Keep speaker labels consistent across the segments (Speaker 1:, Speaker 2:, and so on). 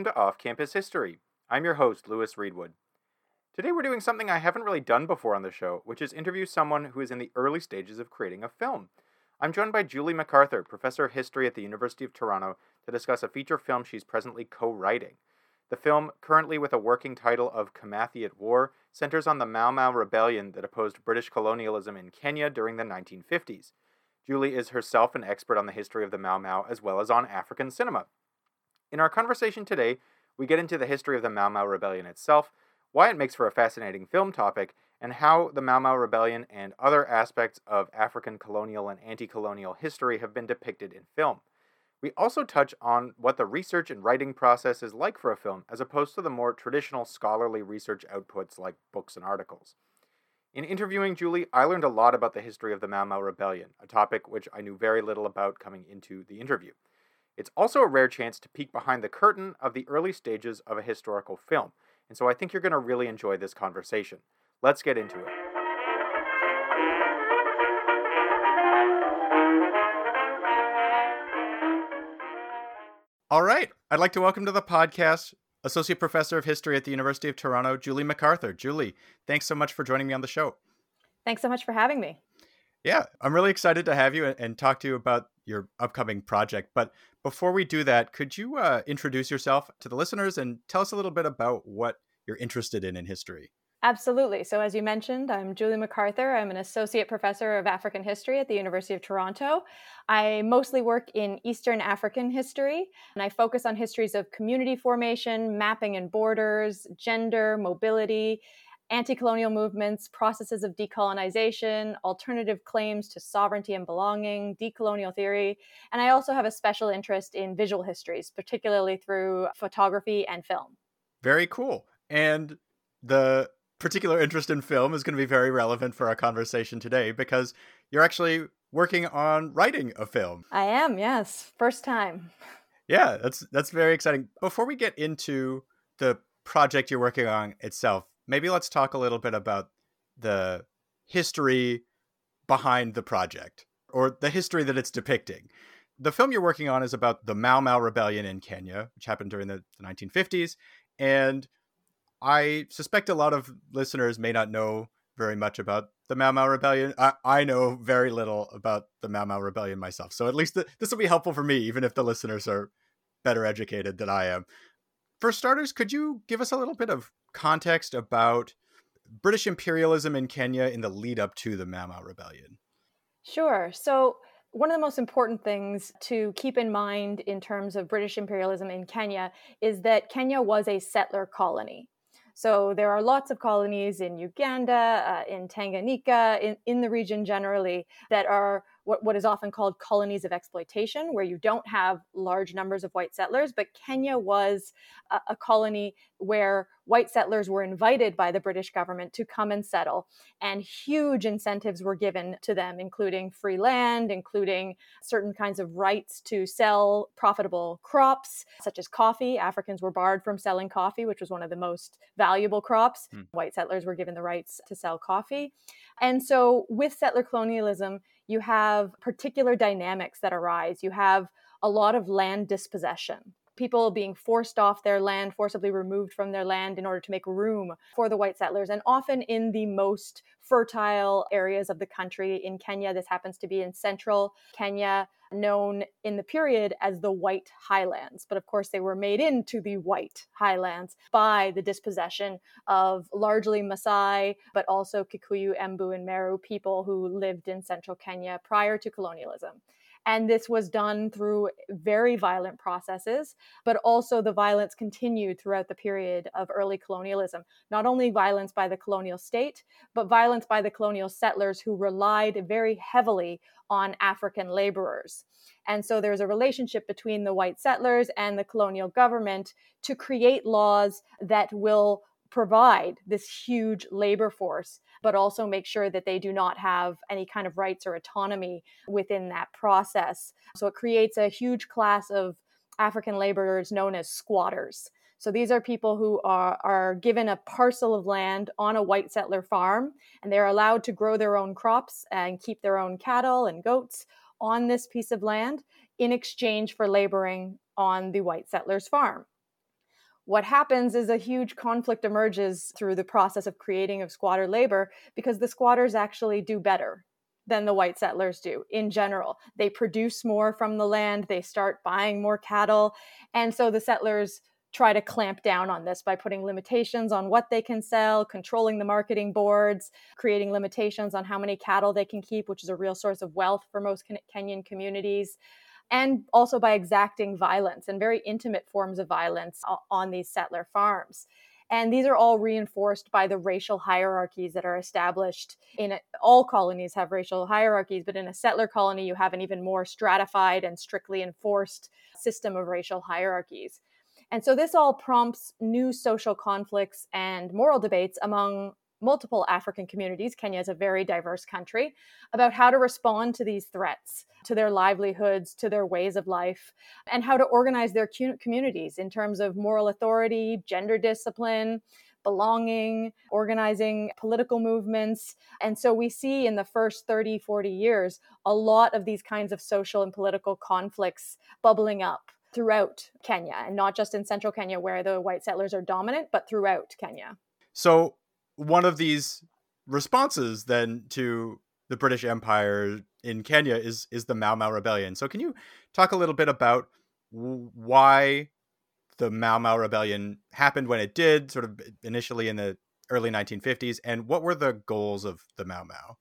Speaker 1: Welcome to Off Campus History. I'm your host, Lewis Reedwood. Today we're doing something I haven't really done before on the show, which is interview someone who is in the early stages of creating a film. I'm joined by Julie MacArthur, professor of history at the University of Toronto, to discuss a feature film she's presently co writing. The film, currently with a working title of Kimathi at War, centers on the Mau Mau rebellion that opposed British colonialism in Kenya during the 1950s. Julie is herself an expert on the history of the Mau Mau as well as on African cinema. In our conversation today, we get into the history of the Mau Mau rebellion itself, why it makes for a fascinating film topic, and how the Mau Mau rebellion and other aspects of African colonial and anti colonial history have been depicted in film. We also touch on what the research and writing process is like for a film, as opposed to the more traditional scholarly research outputs like books and articles. In interviewing Julie, I learned a lot about the history of the Mau Mau Rebellion, a topic which I knew very little about coming into the interview. It's also a rare chance to peek behind the curtain of the early stages of a historical film, and so I think you're going to really enjoy this conversation. Let's get into it. All right. I'd like to welcome to the podcast Associate Professor of History at the University of Toronto, Julie MacArthur. Julie, thanks so much for joining me on the show.
Speaker 2: Thanks so much for having me.
Speaker 1: Yeah, I'm really excited to have you and talk to you about your upcoming project. But before we do that, could you uh, introduce yourself to the listeners and tell us a little bit about what you're interested in in history?
Speaker 2: Absolutely. So, as you mentioned, I'm Julie MacArthur. I'm an associate professor of African history at the University of Toronto. I mostly work in Eastern African history, and I focus on histories of community formation, mapping and borders, gender, mobility, anti colonial movements, processes of decolonization, alternative claims to sovereignty and belonging, decolonial theory. And I also have a special interest in visual histories, particularly through photography and film.
Speaker 1: Very cool. And the particular interest in film is going to be very relevant for our conversation today because you're actually working on writing a film.
Speaker 2: I am, yes. First time.
Speaker 1: Yeah, that's that's very exciting. Before we get into the project you're working on itself, maybe let's talk a little bit about the history behind the project or the history that it's depicting. The film you're working on is about the Mau Mau rebellion in Kenya, which happened during the 1950s, and I suspect a lot of listeners may not know very much about the Mau Mau Rebellion. I, I know very little about the Mau Mau Rebellion myself. So at least the, this will be helpful for me, even if the listeners are better educated than I am. For starters, could you give us a little bit of context about British imperialism in Kenya in the lead up to the Mau Rebellion?
Speaker 2: Sure. So one of the most important things to keep in mind in terms of British imperialism in Kenya is that Kenya was a settler colony. So there are lots of colonies in Uganda, uh, in Tanganyika, in, in the region generally, that are what, what is often called colonies of exploitation, where you don't have large numbers of white settlers. But Kenya was a, a colony where white settlers were invited by the British government to come and settle, and huge incentives were given to them, including free land, including certain kinds of rights to sell profitable crops, such as coffee. Africans were barred from selling coffee, which was one of the most valuable crops. Hmm. White settlers were given the rights to sell coffee. And so, with settler colonialism, you have particular dynamics that arise. You have a lot of land dispossession people being forced off their land, forcibly removed from their land in order to make room for the white settlers, and often in the most fertile areas of the country. In Kenya, this happens to be in central Kenya, known in the period as the White Highlands. But of course, they were made into the White Highlands by the dispossession of largely Maasai, but also Kikuyu, Embu, and Meru people who lived in central Kenya prior to colonialism. And this was done through very violent processes, but also the violence continued throughout the period of early colonialism. Not only violence by the colonial state, but violence by the colonial settlers who relied very heavily on African laborers. And so there's a relationship between the white settlers and the colonial government to create laws that will provide this huge labor force, but also make sure that they do not have any kind of rights or autonomy within that process. So it creates a huge class of African laborers known as squatters. So these are people who are, are given a parcel of land on a white settler farm, and they're allowed to grow their own crops and keep their own cattle and goats on this piece of land in exchange for laboring on the white settler's farm. What happens is a huge conflict emerges through the process of creating of squatter labor because the squatters actually do better than the white settlers do in general. They produce more from the land, they start buying more cattle. And so the settlers try to clamp down on this by putting limitations on what they can sell, controlling the marketing boards, creating limitations on how many cattle they can keep, which is a real source of wealth for most Kenyan communities. And also by exacting violence and very intimate forms of violence on these settler farms. And these are all reinforced by the racial hierarchies that are established in a, all colonies have racial hierarchies, but in a settler colony, you have an even more stratified and strictly enforced system of racial hierarchies. And so this all prompts new social conflicts and moral debates among multiple African communities. Kenya is a very diverse country about how to respond to these threats to their livelihoods, to their ways of life, and how to organize their communities in terms of moral authority, gender discipline, belonging, organizing political movements. And so we see in the first 30, 40 years a lot of these kinds of social and political conflicts bubbling up throughout Kenya, and not just in central Kenya where the white settlers are dominant, but throughout Kenya.
Speaker 1: So, one of these responses then to the British Empire in Kenya is is the Mau Mau Rebellion. So can you talk a little bit about why the Mau Mau Rebellion happened when it did, sort of initially in the early 1950s, and what were the goals of the Mau Mau?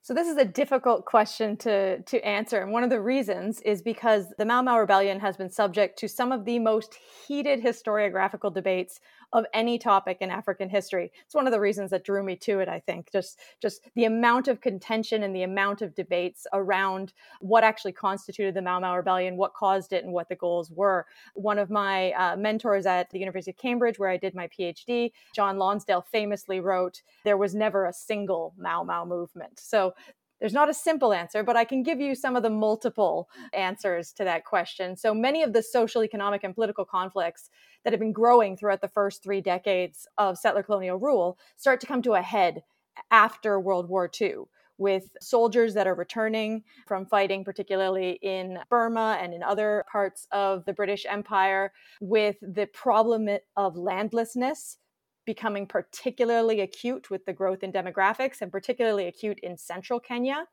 Speaker 2: So this is a difficult question to to answer, and one of the reasons is because the Mau Mau Rebellion has been subject to some of the most heated historiographical debates of any topic in African history. It's one of the reasons that drew me to it, I think. Just just the amount of contention and the amount of debates around what actually constituted the Mau Mau Rebellion, what caused it, and what the goals were. One of my uh, mentors at the University of Cambridge, where I did my PhD, John Lonsdale, famously wrote, "There was never a single Mau Mau movement." So there's not a simple answer, but I can give you some of the multiple answers to that question. So many of the social, economic, and political conflicts that have been growing throughout the first three decades of settler colonial rule start to come to a head after World War II with soldiers that are returning from fighting, particularly in Burma and in other parts of the British Empire, with the problem of landlessness becoming particularly acute with the growth in demographics and particularly acute in central Kenya.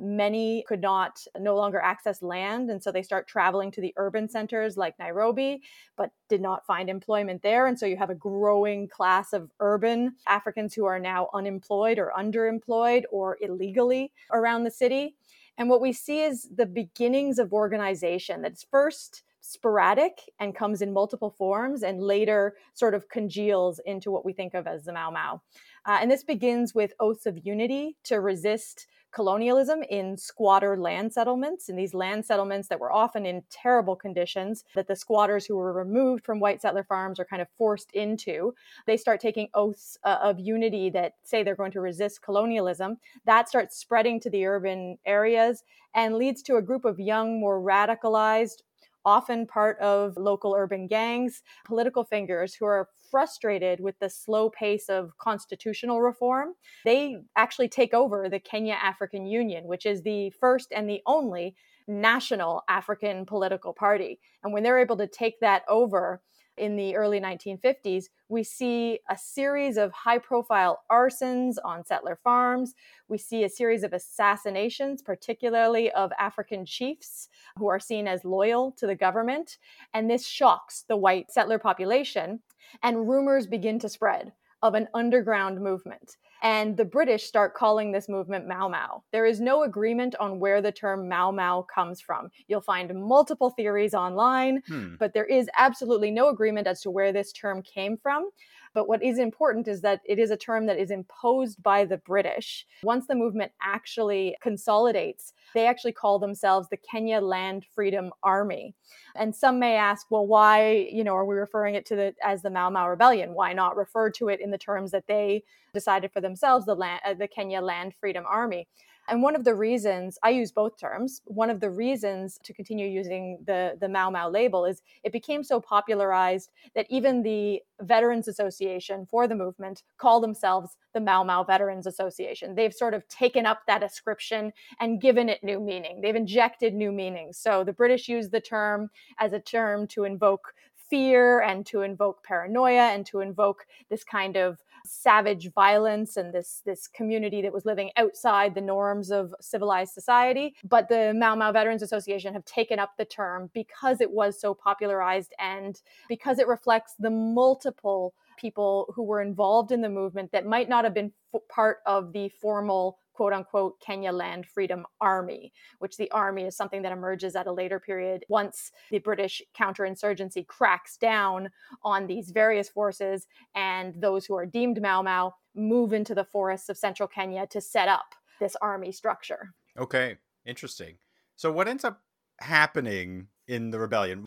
Speaker 2: Many could not no longer access land, and so they start traveling to the urban centers like Nairobi, but did not find employment there. And so you have a growing class of urban Africans who are now unemployed or underemployed or illegally around the city. And what we see is the beginnings of organization that's first sporadic and comes in multiple forms and later sort of congeals into what we think of as the Mau Mau. Uh, and this begins with oaths of unity to resist colonialism in squatter land settlements, in these land settlements that were often in terrible conditions, that the squatters who were removed from white settler farms are kind of forced into. They start taking oaths uh, of unity that say they're going to resist colonialism. That starts spreading to the urban areas and leads to a group of young, more radicalized, often part of local urban gangs, political figures who are frustrated with the slow pace of constitutional reform. They actually take over the Kenya African Union, which is the first and the only national African political party. And when they're able to take that over, in the early 1950s, we see a series of high profile arsons on settler farms. We see a series of assassinations, particularly of African chiefs who are seen as loyal to the government. And this shocks the white settler population, and rumors begin to spread of an underground movement. And the British start calling this movement Mau Mau. There is no agreement on where the term Mau Mau comes from. You'll find multiple theories online, hmm. but there is absolutely no agreement as to where this term came from. But what is important is that it is a term that is imposed by the British. Once the movement actually consolidates, they actually call themselves the Kenya Land Freedom Army. And some may ask, well, why, you know, are we referring it to the as the Mau Mau Rebellion? Why not refer to it in the terms that they decided for themselves, the land, uh, the Kenya Land Freedom Army? And one of the reasons I use both terms, one of the reasons to continue using the, the Mau Mau label is it became so popularized that even the Veterans Association for the movement call themselves the Mau Mau Veterans Association. They've sort of taken up that ascription and given it new meaning. They've injected new meanings. So the British use the term as a term to invoke fear and to invoke paranoia and to invoke this kind of savage violence and this this community that was living outside the norms of civilized society. But the Mau Mau Veterans Association have taken up the term because it was so popularized and because it reflects the multiple people who were involved in the movement that might not have been f- part of the formal quote unquote Kenya Land Freedom Army, which the army is something that emerges at a later period once the British counterinsurgency cracks down on these various forces and those who are deemed Mau Mau move into the forests of central Kenya to set up this army structure.
Speaker 1: Okay, interesting. So, what ends up happening in the rebellion?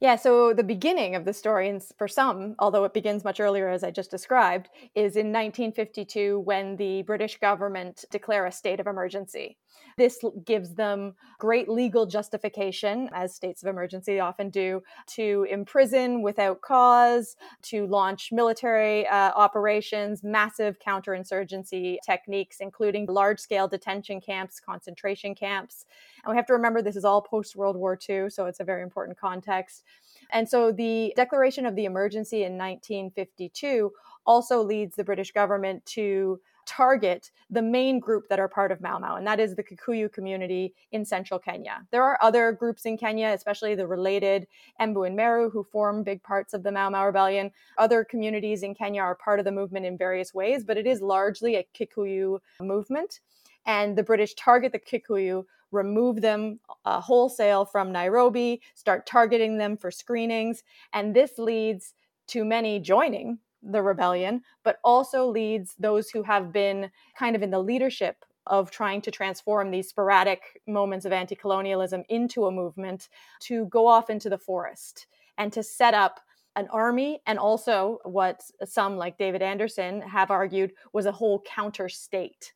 Speaker 2: Yeah, so the beginning of the story, and for some, although it begins much earlier, as I just described, is in 1952 when the British government declare a state of emergency. This gives them great legal justification, as states of emergency often do, to imprison without cause, to launch military uh, operations, massive counterinsurgency techniques, including large scale detention camps, concentration camps. And we have to remember this is all post World War II, so it's a very important context. And so the declaration of the emergency in 1952 also leads the British government to target the main group that are part of Mau Mau, and that is the Kikuyu community in central Kenya. There are other groups in Kenya, especially the related Embu and Meru, who form big parts of the Mau Mau rebellion. Other communities in Kenya are part of the movement in various ways, but it is largely a Kikuyu movement. And the British target the Kikuyu remove them uh, wholesale from Nairobi, start targeting them for screenings. And this leads to many joining the rebellion, but also leads those who have been kind of in the leadership of trying to transform these sporadic moments of anti colonialism into a movement to go off into the forest and to set up an army and also what some like David Anderson have argued was a whole counter state.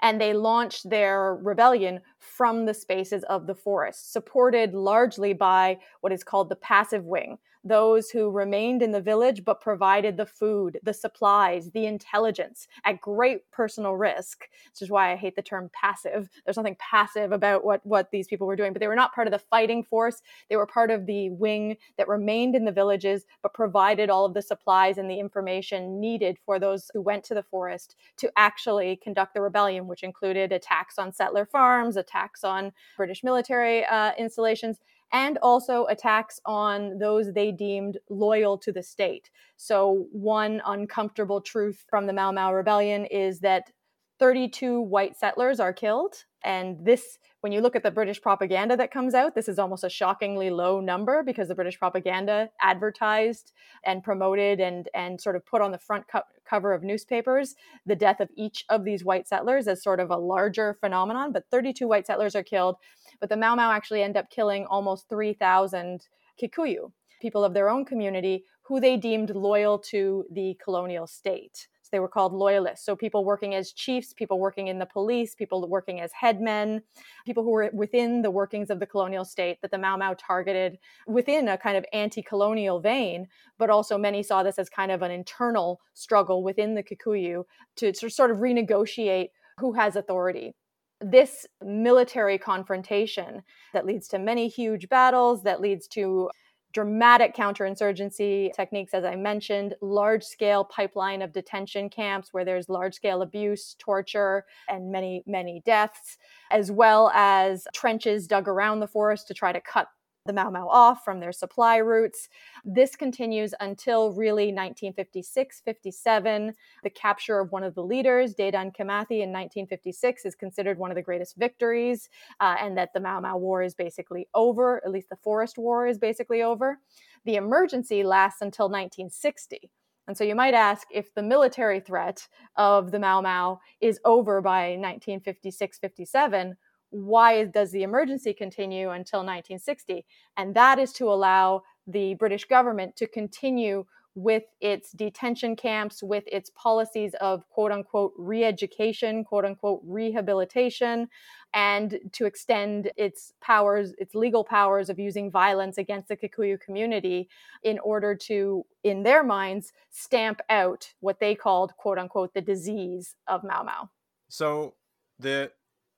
Speaker 2: And they launched their rebellion from the spaces of the forest, supported largely by what is called the passive wing, those who remained in the village but provided the food, the supplies, the intelligence at great personal risk. Which is why I hate the term passive. There's nothing passive about what, what these people were doing, but they were not part of the fighting force. They were part of the wing that remained in the villages but provided all of the supplies and the information needed for those who went to the forest to actually conduct the rebellion, which included attacks on settler farms, attacks on British military uh, installations, and also attacks on those they deemed loyal to the state. So, one uncomfortable truth from the Mau Mau rebellion is that 32 white settlers are killed. And this, when you look at the British propaganda that comes out, this is almost a shockingly low number because the British propaganda advertised and promoted and, and sort of put on the front co- cover of newspapers the death of each of these white settlers as sort of a larger phenomenon. But 32 white settlers are killed but the Mau Mau actually end up killing almost 3,000 Kikuyu, people of their own community, who they deemed loyal to the colonial state. They were called loyalists. So people working as chiefs, people working in the police, people working as headmen, people who were within the workings of the colonial state that the Mau Mau targeted within a kind of anti colonial vein. But also, many saw this as kind of an internal struggle within the Kikuyu to sort of renegotiate who has authority this military confrontation that leads to many huge battles, that leads to dramatic counterinsurgency techniques, as I mentioned, large scale pipeline of detention camps where there's large scale abuse, torture, and many, many deaths, as well as trenches dug around the forest to try to cut the Mau Mau off from their supply routes. This continues until really 1956 57. The capture of one of the leaders, Dedan Kimathi, in 1956 is considered one of the greatest victories, uh, and that the Mau Mau War is basically over, at least the Forest War is basically over. The emergency lasts until 1960. And so you might ask if the military threat of the Mau Mau is over by 1956 57 why does the emergency continue until 1960? And that is to allow the British government to continue with its detention camps, with its policies of quote unquote re education, quote unquote rehabilitation, and to extend its powers, its legal powers of using violence against the Kikuyu community in order to, in their minds, stamp out what they called quote unquote the disease of Mau Mau.
Speaker 1: So the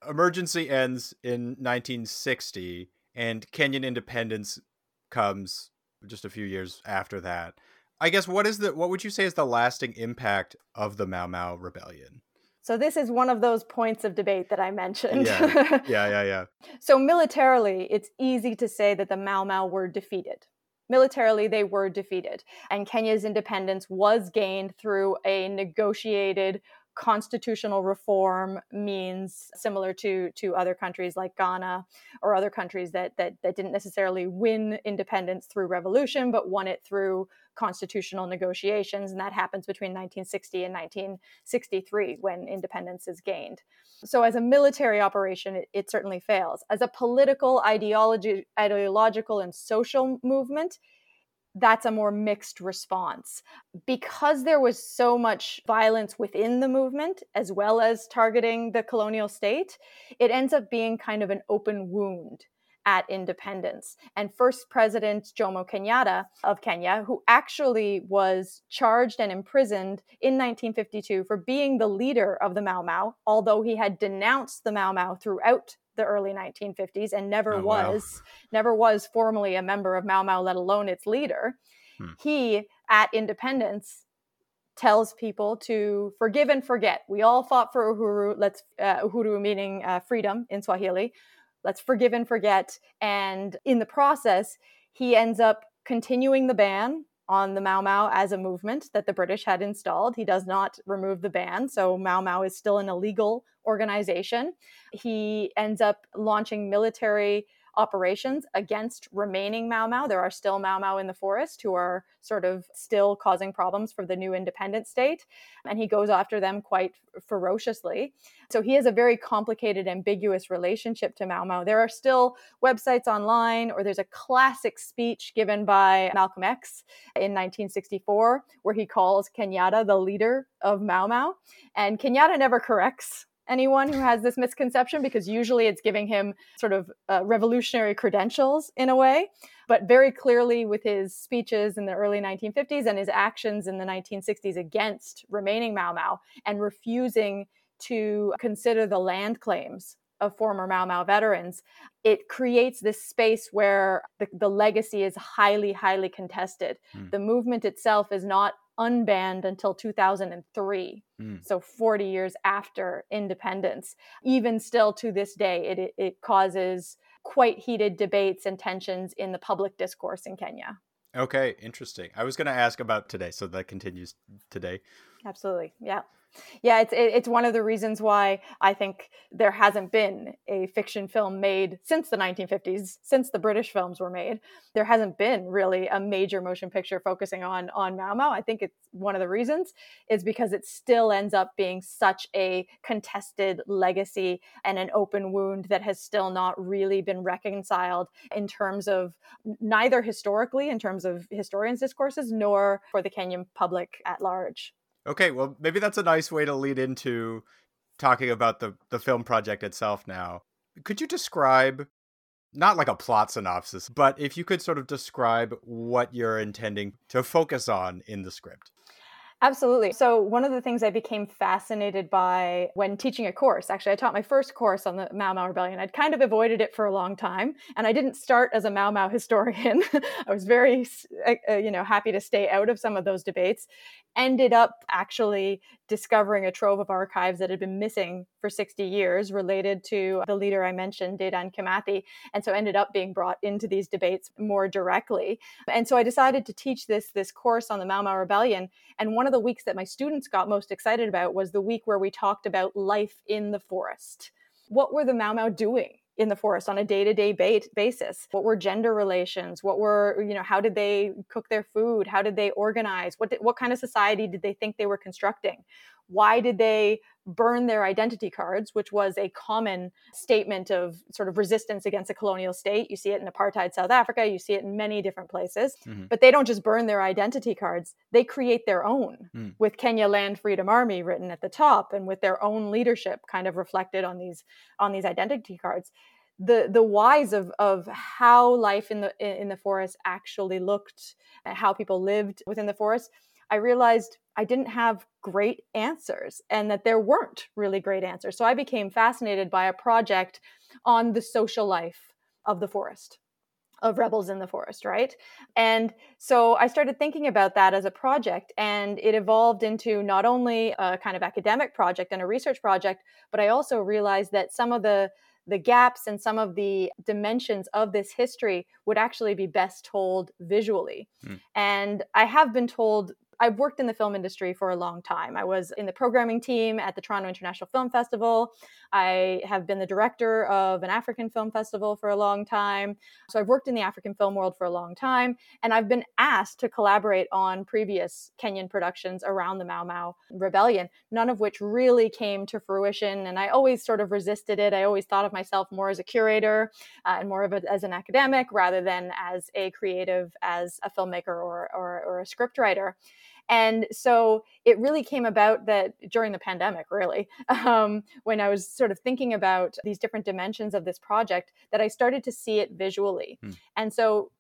Speaker 1: emergency ends in 1960 and Kenyan independence comes just a few years after that. I guess what is the what would you say is the lasting impact of the Mau Mau rebellion?
Speaker 2: So this is one of those points of debate that I mentioned.
Speaker 1: Yeah, yeah, yeah. yeah.
Speaker 2: so militarily, it's easy to say that the Mau Mau were defeated. Militarily, they were defeated, and Kenya's independence was gained through a negotiated constitutional reform means similar to to other countries like Ghana or other countries that that that didn't necessarily win independence through revolution but won it through constitutional negotiations. And that happens between 1960 and 1963 when independence is gained. So as a military operation it, it certainly fails. As a political ideology ideological and social movement that's a more mixed response. Because there was so much violence within the movement, as well as targeting the colonial state, it ends up being kind of an open wound at independence. And first President Jomo Kenyatta of Kenya, who actually was charged and imprisoned in 1952 for being the leader of the Mau Mau, although he had denounced the Mau Mau throughout the early 1950s and never oh, was wow. never was formally a member of Mau Mau, let alone its leader. Hmm. He at independence tells people to forgive and forget. We all fought for uhuru. Let's uh, uhuru meaning uh, freedom in Swahili. Let's forgive and forget. And in the process, he ends up continuing the ban on the Mau Mau as a movement that the British had installed. He does not remove the ban, so Mau Mau is still an illegal organization. He ends up launching military operations against remaining Mau Mau. There are still Mau Mau in the forest who are sort of still causing problems for the new independent state. And he goes after them quite ferociously. So he has a very complicated, ambiguous relationship to Mau Mau. There are still websites online, or there's a classic speech given by Malcolm X in 1964 where he calls Kenyatta the leader of Mau Mau. And Kenyatta never corrects anyone who has this misconception because usually it's giving him sort of uh, revolutionary credentials in a way. But very clearly, with his speeches in the early 1950s and his actions in the 1960s against remaining Mau Mau and refusing to consider the land claims of former Mau Mau veterans, it creates this space where the, the legacy is highly, highly contested. Mm. The movement itself is not unbanned until 2003 mm. so 40 years after independence. Even still to this day it, it causes quite heated debates and tensions in the public discourse in kenya.
Speaker 1: Okay interesting. I was going to ask about today so that continues today.
Speaker 2: Absolutely yeah yeah, it's it's one of the reasons why I think there hasn't been a fiction film made since the 1950s, since the British films were made. There hasn't been really a major motion picture focusing on on Mau Mau. I think it's one of the reasons is because it still ends up being such a contested legacy and an open wound that has still not really been reconciled in terms of neither historically in terms of historians discourses nor for the Kenyan public at large.
Speaker 1: Okay, well, maybe that's a nice way to lead into talking about the the film project itself now. Could you describe not like a plot synopsis, but if you could sort of describe what you're intending to focus on in the script?
Speaker 2: Absolutely. So, one of the things I became fascinated by when teaching a course, actually, I taught my first course on the Mau Mau Rebellion. I'd kind of avoided it for a long time, and I didn't start as a Mau Mau historian. I was very, uh, you know, happy to stay out of some of those debates. Ended up actually discovering a trove of archives that had been missing for 60 years related to the leader I mentioned, Dedan Kimathi, and so ended up being brought into these debates more directly. And so I decided to teach this this course on the Mau Mau Rebellion. And one of the weeks that my students got most excited about was the week where we talked about life in the forest. What were the Mau Mau doing? in the forest on a day-to-day basis what were gender relations what were you know how did they cook their food how did they organize what did, what kind of society did they think they were constructing why did they burn their identity cards, which was a common statement of sort of resistance against a colonial state. You see it in apartheid South Africa, you see it in many different places. Mm-hmm. But they don't just burn their identity cards, they create their own mm. with Kenya Land Freedom Army written at the top and with their own leadership kind of reflected on these on these identity cards. The the whys of of how life in the in the forest actually looked, how people lived within the forest, I realized I didn't have great answers and that there weren't really great answers. So I became fascinated by a project on the social life of the forest of rebels in the forest, right? And so I started thinking about that as a project, and it evolved into not only a kind of academic project and a research project, but I also realized that some of the the gaps and some of the dimensions of this history would actually be best told visually. Mm. And I have been told I've worked in the film industry for a long time. I was in the programming team at the Toronto International Film Festival. I have been the director of an African film festival for a long time. So I've worked in the African film world for a long time. And I've been asked to collaborate on previous Kenyan productions around the Mau Mau rebellion, none of which really came to fruition. And I always sort of resisted it. I always thought of myself more as a curator uh, and more of it as an academic rather than as a creative, as a filmmaker or, or, or a scriptwriter. And so it really came about that during the pandemic, really, um, when I was sort of thinking about these different dimensions of this project, that I started to see it visually. Hmm. And so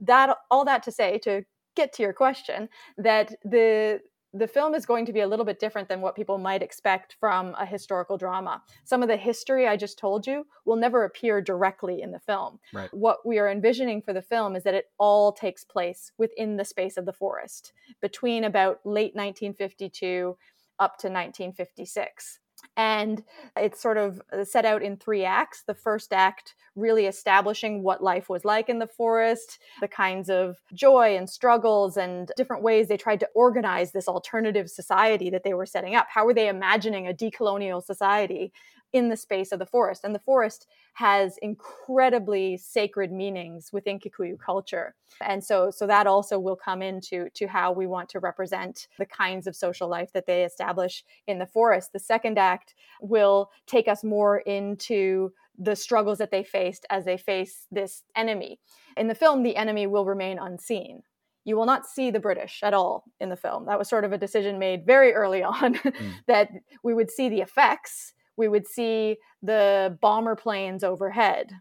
Speaker 2: that all that to say to get to your question that the the film is going to be a little bit different than what people might expect from a historical drama. Some of the history I just told you will never appear directly in the film. Right. What we are envisioning for the film is that it all takes place within the space of the forest between about late 1952 up to 1956 and it's sort of uh, set out in three acts. The first act really establishing what life was like in the forest, the kinds of joy and struggles and different ways they tried to organize this alternative society that they were setting up. How were they imagining a decolonial society in the space of the forest. And the forest has incredibly sacred meanings within Kikuyu culture. And so, so that also will come into to how we want to represent the kinds of social life that they establish in the forest. The second act will take us more into the struggles that they faced as they face this enemy. In the film, the enemy will remain unseen you will not see the British at all in the film. That was sort of a decision made very early on mm. that we would see the effects we would see the bomber planes overhead.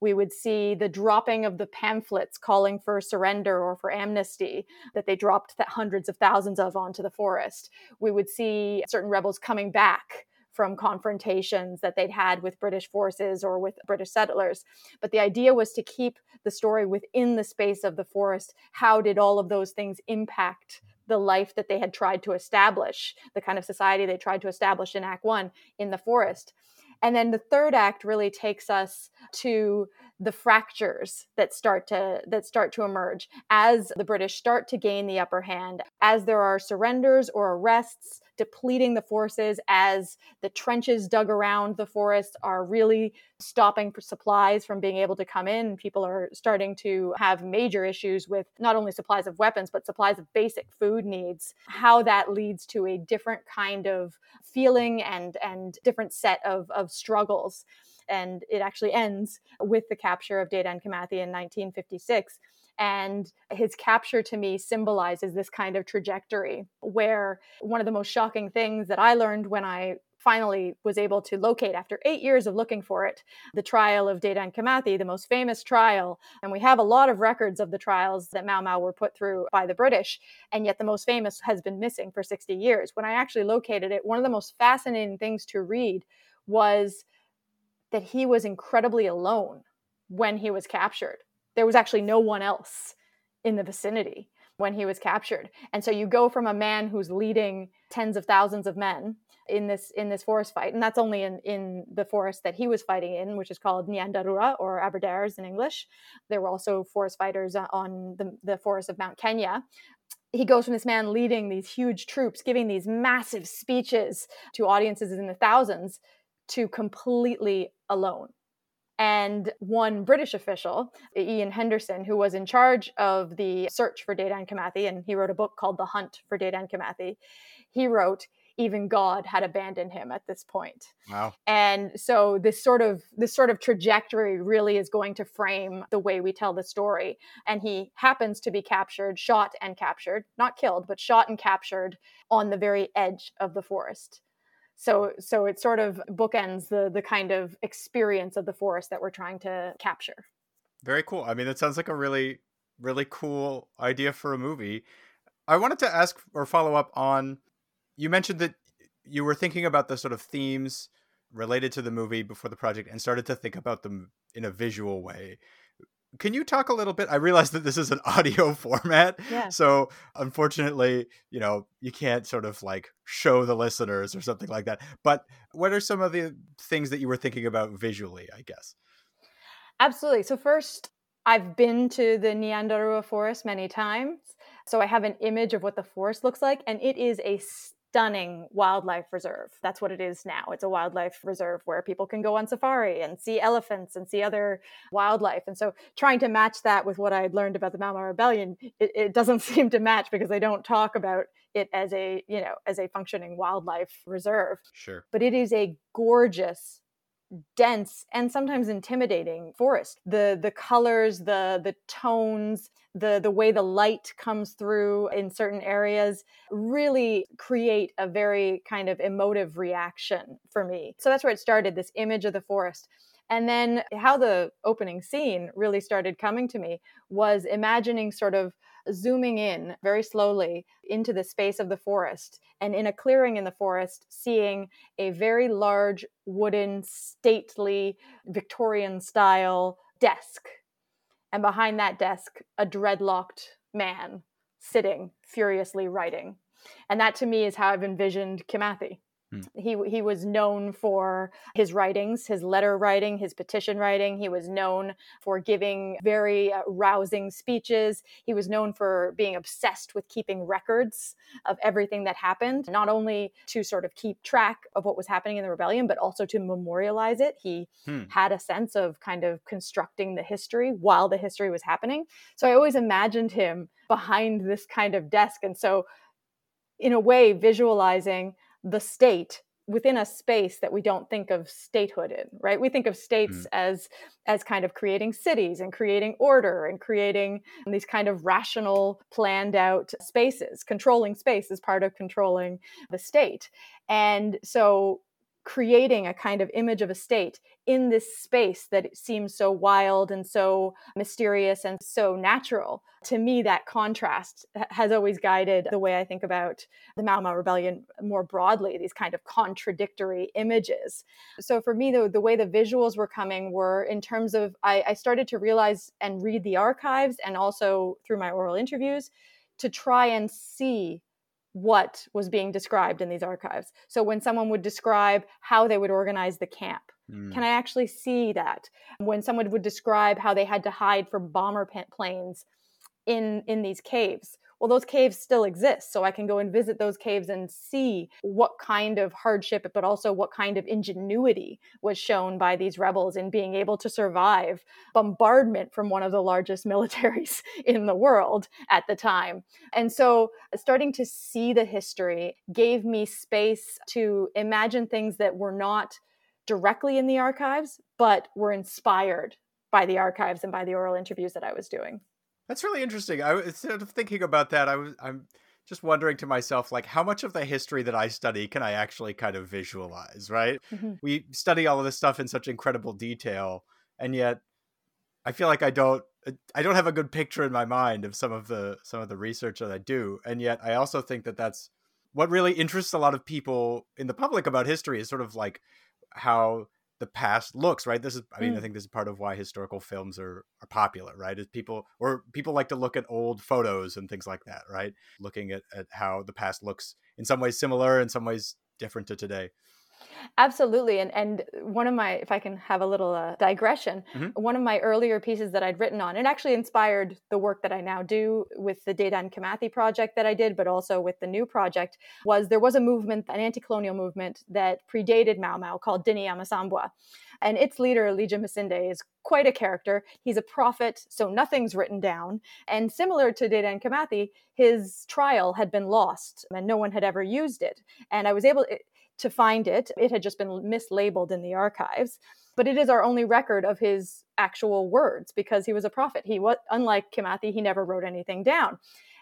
Speaker 2: We would see the dropping of the pamphlets calling for surrender or for amnesty that they dropped hundreds of thousands of onto the forest. We would see certain rebels coming back from confrontations that they'd had with British forces or with British settlers. But the idea was to keep the story within the space of the forest. How did all of those things impact the life that they had tried to establish, the kind of society they tried to establish in Act One in the forest. And then the third act really takes us to the fractures that start to that start to emerge as the British start to gain the upper hand, as there are surrenders or arrests, depleting the forces, as the trenches dug around the forest are really stopping supplies from being able to come in. People are starting to have major issues with not only supplies of weapons, but supplies of basic food needs. How that leads to a different kind of feeling and and different set of, of struggles and it actually ends with the capture of Dedan Kimathi in 1956 and his capture to me symbolizes this kind of trajectory where one of the most shocking things that I learned when I finally was able to locate after eight years of looking for it the trial of Dedan Kimathi, the most famous trial. And we have a lot of records of the trials that Mau Mau were put through by the British, and yet the most famous has been missing for 60 years. When I actually located it, one of the most fascinating things to read was that he was incredibly alone when he was captured. There was actually no one else in the vicinity when he was captured. And so you go from a man who's leading tens of thousands of men in this in this forest fight, and that's only in in the forest that he was fighting in, which is called Nyandarua or Aberdares in English. There were also forest fighters uh, on the, the forest of Mount Kenya. He goes from this man leading these huge troops, giving these massive speeches to audiences in the thousands, to completely alone. And one British official, Ian Henderson, who was in charge of the search for Dedan Kimathi, and he wrote a book called The Hunt for Dedan Kimathi, he wrote, even God had abandoned him at this point.
Speaker 1: Wow.
Speaker 2: And so this sort of this sort of trajectory really is going to frame the way we tell the story. And he happens to be captured, shot and captured, not killed, but shot and captured on the very edge of the forest so so it sort of bookends the the kind of experience of the forest that we're trying to capture.
Speaker 1: Very cool. I mean that sounds like a really really cool idea for a movie. I wanted to ask or follow up on you mentioned that you were thinking about the sort of themes related to the movie before the project and started to think about them in a visual way can you talk a little bit? I realize that this is an audio format.
Speaker 2: Yeah.
Speaker 1: So unfortunately, you know, you can't sort of like show the listeners or something like that. But what are some of the things that you were thinking about visually, I guess?
Speaker 2: Absolutely. So first, I've been to the Nyandarua forest many times. So I have an image of what the forest looks like, and it is a stunning wildlife reserve. That's what it is now. It's a wildlife reserve where people can go on safari and see elephants and see other wildlife. And so trying to match that with what I had learned about the Mau Rebellion, it, it doesn't seem to match because they don't talk about it as a, you know, as a functioning wildlife reserve.
Speaker 1: Sure.
Speaker 2: But it is a gorgeous dense and sometimes intimidating forest. The the colors the the tones the the way the light comes through in certain areas really create a very kind of emotive reaction for me. So that's where it started this image of the forest. And then how the opening scene really started coming to me was imagining sort of zooming in very slowly into the space of the forest and in a clearing in the forest seeing a very large wooden stately victorian style desk and behind that desk a dreadlocked man sitting furiously writing and that to me is how i've envisioned kimathi. He he was known for his writings, his letter writing, his petition writing. He was known for giving very uh, rousing speeches. He was known for being obsessed with keeping records of everything that happened, not only to sort of keep track of what was happening in the rebellion, but also to memorialize it. He hmm. had a sense of kind of constructing the history while the history was happening. So I always imagined him behind this kind of desk, and so in a way visualizing the state within a space that we don't think of statehood in right? We think of states mm. as as kind of creating cities and creating order and creating these kind of rational planned out spaces. Controlling space is part of controlling the state. And so creating a kind of image of a state in this space that seems so wild and so mysterious and so natural. To me, that contrast has always guided the way I think about the Mau Mau Rebellion more broadly, these kind of contradictory images. So for me, the, the way the visuals were coming were in terms of, I, I started to realize and read the archives and also through my oral interviews to try and see what was being described in these archives. So when someone would describe how they would organize the camp, mm. can I actually see that? When someone would describe how they had to hide from bomber planes in in these caves, well those caves still exist so i can go and visit those caves and see what kind of hardship but also what kind of ingenuity was shown by these rebels in being able to survive bombardment from one of the largest militaries in the world at the time and so starting to see the history gave me space to imagine things that were not directly in the archives but were inspired by the archives and by the oral interviews that I was doing.
Speaker 1: That's really interesting. I was sort of thinking about that. I was I'm just wondering to myself like how much of the history that I study can I actually kind of visualize, right? Mm-hmm. We study all of this stuff in such incredible detail and yet I feel like I don't uh, I don't have a good picture in my mind of some of the some of the research that I do. And yet I also think that that's what really interests a lot of people in the public about history is sort of like how the past looks right? This is i mean mm. i think this is part of why historical films are are popular right? Is people or people like to look at old photos and things like that right? Looking at, at how the past looks in some ways similar in some ways different to today
Speaker 2: Absolutely. And and one of my if I can have a little uh, digression, mm-hmm. one of my earlier pieces that I'd written on, it actually inspired the work that I now do with the Dedan Kimathi project that I did, but also with the new project, was there was a movement, an anti-colonial movement that predated Mau Mau called Dini ya Msambwa. And its leader, Elijah Masinde, is quite a character. He's a prophet, so nothing's written down. And similar to Dedan Kimathi, his trial had been lost and no one had ever used it. And I was able, to find it. It had just been mislabeled in the archives, but it is our only record of his actual words because he was a prophet. He was unlike Kimathi, he never wrote anything down.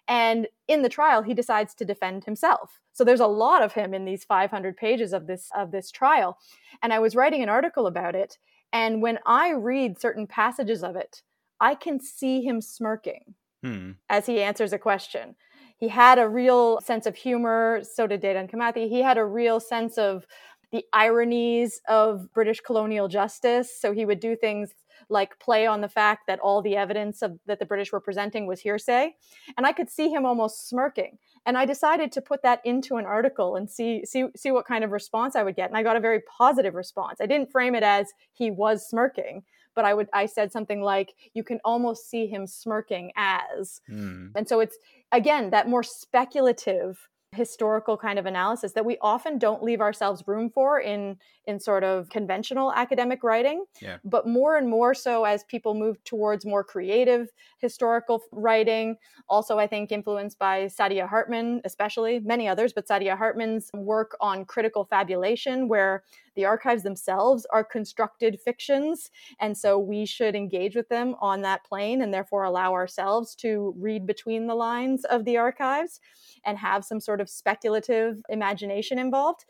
Speaker 2: And in the trial, he decides to defend himself. So there's a lot of him in these 500 pages of this of this trial. And I was writing an article about it, and when I read certain passages of it, I can see him smirking hmm. as he answers a question he had a real sense of humor. So did Dedan Kimathi. He had a real sense of the ironies of British colonial justice. So he would do things like play on the fact that all the evidence of, that the British were presenting was hearsay. And I could see him almost smirking. And I decided to put that into an article and see see see what kind of response I would get. And I got a very positive response. I didn't frame it as he was smirking, but I would I said something like you can almost see him smirking as. Mm. And so it's again that more speculative historical kind of analysis that we often don't leave ourselves room for in in sort of conventional academic writing yeah. but more and more so as people move towards more creative historical writing also i think influenced by saidiya hartman especially many others but saidiya hartman's work on critical fabulation where the archives themselves are constructed fictions and so we should engage with them on that plane and therefore allow ourselves to read between the lines of the archives and have some sort of speculative imagination involved.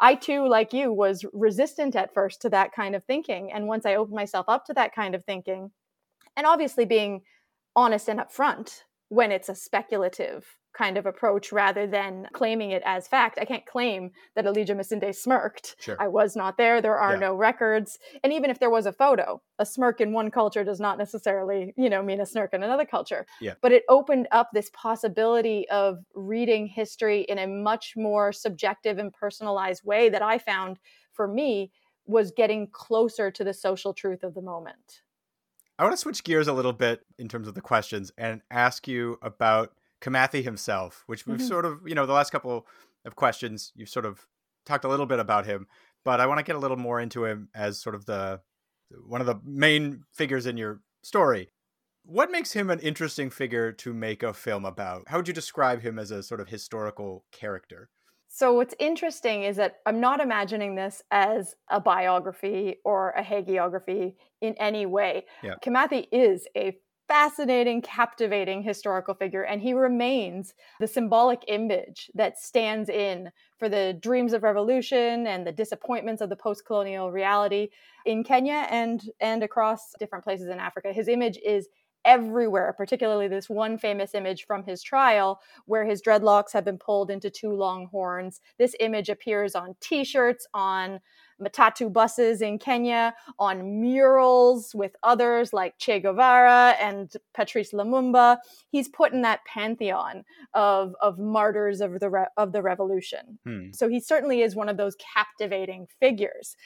Speaker 2: I too, like you, was resistant at first to that kind of thinking. And once I opened myself up to that kind of thinking, and obviously being honest and upfront when it's a speculative kind of approach rather than claiming it as fact. I can't claim that Elijah Masinde smirked. Sure. I was not there. There are yeah. no records. And even if there was a photo, a smirk in one culture does not necessarily, you know, mean a smirk in another culture. Yeah. But it opened up this possibility of reading history in a much more subjective and personalized way that I found for me was getting closer to the social truth of the moment.
Speaker 1: I want to switch gears a little bit in terms of the questions and ask you about Kimathi himself, which we've mm-hmm. sort of, you know, the last couple of questions, you've sort of talked a little bit about him, but I want to get a little more into him as sort of the one of the main figures in your story. What makes him an interesting figure to make a film about? How would you describe him as a sort of historical character?
Speaker 2: So, what's interesting is that I'm not imagining this as a biography or a hagiography in any way. Yeah. Kimathi is a fascinating, captivating historical figure, and he remains the symbolic image that stands in for the dreams of revolution and the disappointments of the post-colonial reality in Kenya and and across different places in Africa. His image is everywhere, particularly this one famous image from his trial where his dreadlocks have been pulled into two long horns. This image appears on t shirts, on matatu buses in Kenya, on murals with others like Che Guevara and Patrice Lumumba. He's put in that pantheon of, of martyrs of the, re- of the revolution. Hmm. So he certainly is one of those captivating figures.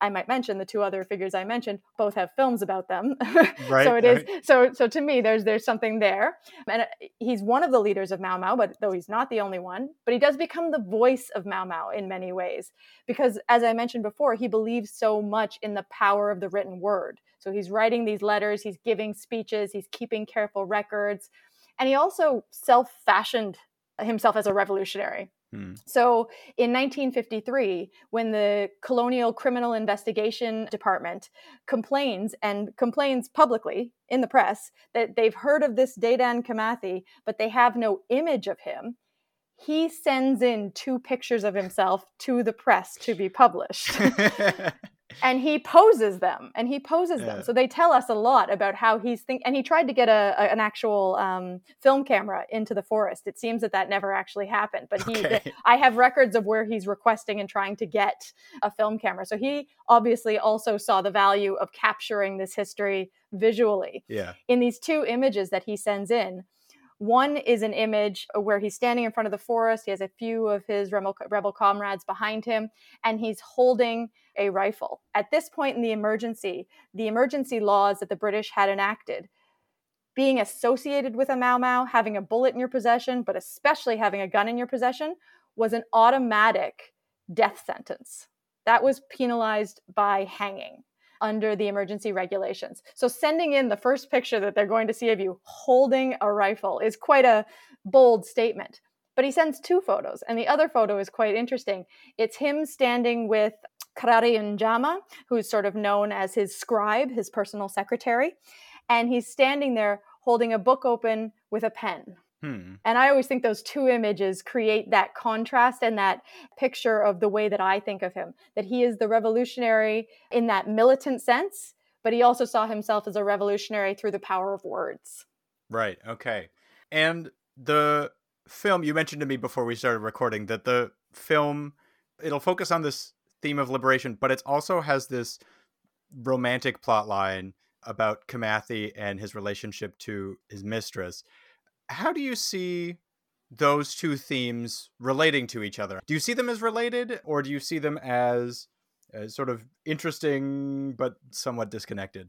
Speaker 2: I might mention the two other figures I mentioned both have films about them. Right. so it is right. so so to me there's there's something there. And uh, he's one of the leaders of Mau Mau, but though he's not the only one, but he does become the voice of Mau Mau in many ways because as I mentioned before, he believes so much in the power of the written word. So he's writing these letters, he's giving speeches, he's keeping careful records, and he also self-fashioned himself as a revolutionary. Hmm. So in 1953, when the Colonial Criminal Investigation Department complains and complains publicly in the press that they've heard of this Dedan Kimathi, but they have no image of him, he sends in two pictures of himself to the press to be published. and he poses them and he poses yeah. them so they tell us a lot about how he's think and he tried to get a, a an actual um, film camera into the forest. It seems that that never actually happened but he okay. i have records of where he's requesting and trying to get a film camera. So he obviously also saw the value of capturing this history visually.
Speaker 1: Yeah.
Speaker 2: In these two images that he sends in one is an image where he's standing in front of the forest. He has a few of his rebel, rebel comrades behind him, and he's holding a rifle. At this point in the emergency, the emergency laws that the British had enacted, being associated with a Mau Mau, having a bullet in your possession, but especially having a gun in your possession, was an automatic death sentence. That was penalized by hanging under the emergency regulations. So sending in the first picture that they're going to see of you holding a rifle is quite a bold statement. But he sends two photos, and the other photo is quite interesting. It's him standing with Karari Njama, who's sort of known as his scribe, his personal secretary, and he's standing there holding a book open with a pen. Hmm. And I always think those two images create that contrast and that picture of the way that I think of him that he is the revolutionary in that militant sense, but he also saw himself as a revolutionary through the power of words.
Speaker 1: Right. Okay. And the film, you mentioned to me before we started recording that the film, it'll focus on this theme of liberation, but it also has this romantic plot line about Kimathi and his relationship to his mistress. How do you see those two themes relating to each other? Do you see them as related, or do you see them as, as sort of interesting but somewhat disconnected?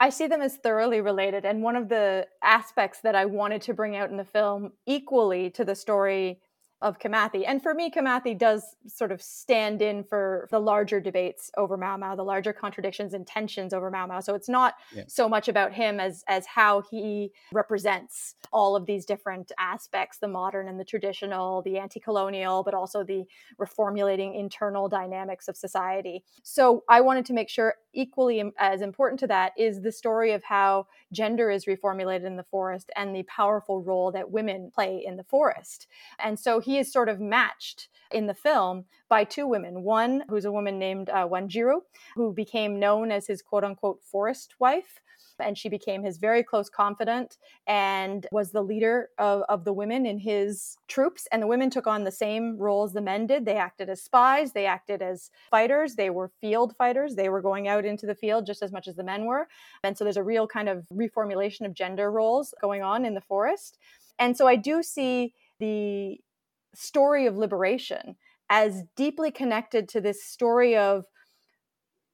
Speaker 2: I see them as thoroughly related. And one of the aspects that I wanted to bring out in the film, equally to the story of Kimathi. And for me, Kimathi does sort of stand in for the larger debates over Mau Mau, the larger contradictions and tensions over Mau Mau. So it's not yeah. so much about him as as how he represents all of these different aspects, the modern and the traditional, the anti-colonial, but also the reformulating internal dynamics of society. So I wanted to make sure equally as important to that is the story of how gender is reformulated in the forest and the powerful role that women play in the forest. And so he is sort of matched in the film by two women. One who's a woman named uh, Wanjiru, who became known as his quote unquote forest wife and she became his very close confidant and was the leader of, of the women in his troops. And the women took on the same roles the men did. They acted as spies, they acted as fighters, they were field fighters, they were going out into the field just as much as the men were. And so there's a real kind of reformulation of gender roles going on in the forest. And so I do see the story of liberation as deeply connected to this story of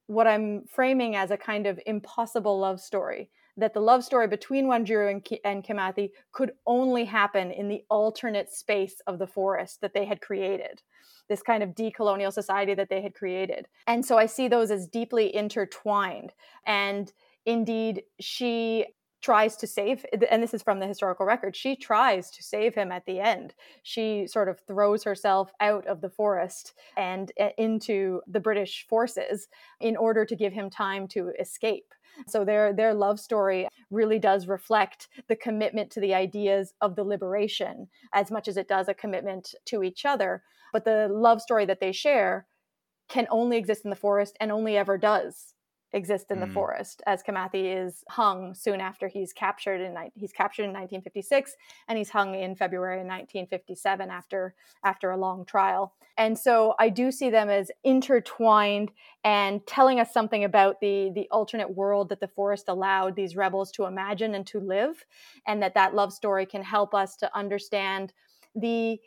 Speaker 2: what I'm framing as a kind of impossible love story. That the love story between Wanjiru and, Ki- and Kimathi could only happen in the alternate space of the forest that they had created, this kind of decolonial society that they had created. And so I see those as deeply intertwined. And indeed, she tries to save and this is from the historical record she tries to save him at the end. She sort of throws herself out of the forest and eh, into the british forces in order to give him time to escape. So their their love story really does reflect the commitment to the ideas of the liberation as much as it does a commitment to each other. But the love story that they share can only exist in the forest and only ever does exist in mm. the forest as Kimathi is hung soon after he's captured in he's captured in 1956 and he's hung in February 1957 after after a long trial. And so I do see them as intertwined and telling us something about the the alternate world that the forest allowed these rebels to imagine and to live and that that love story can help us to understand the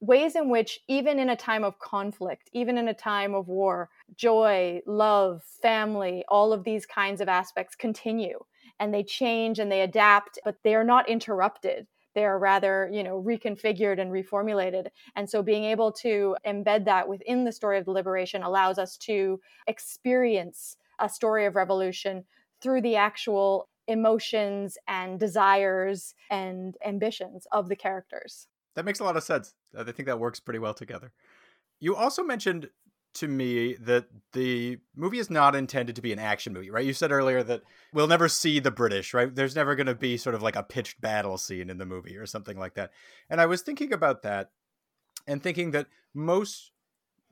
Speaker 2: ways in which, even in a time of conflict, even in a time of war, joy, love, family, all of these kinds of aspects continue and they change and they adapt, but they are not interrupted. They are rather, you know, reconfigured and reformulated. And so being able to embed that within the story of the liberation allows us to experience a story of revolution through the actual emotions and desires and ambitions of the characters.
Speaker 1: That makes a lot of sense. I think that works pretty well together. You also mentioned to me that the movie is not intended to be an action movie, right? You said earlier that we'll never see the British, right? There's never going to be sort of like a pitched battle scene in the movie or something like that. And I was thinking about that and thinking that most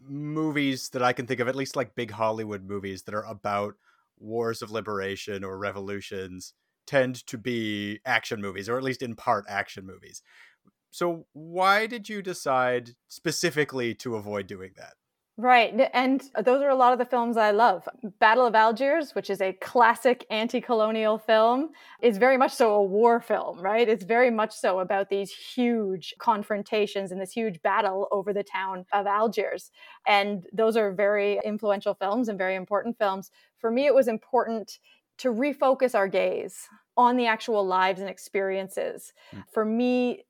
Speaker 1: movies that I can think of, at least like big Hollywood movies that are about wars of liberation or revolutions, tend to be action movies, or at least in part action movies. So why did you decide specifically to avoid doing that?
Speaker 2: Right. And those are a lot of the films I love. Battle of Algiers, which is a classic anti colonial film, is very much so a war film, right? It's very much so about these huge confrontations and this huge battle over the town of Algiers. And those are very influential films and very important films. For me, it was important to refocus our gaze on the actual lives and experiences. Mm. For me,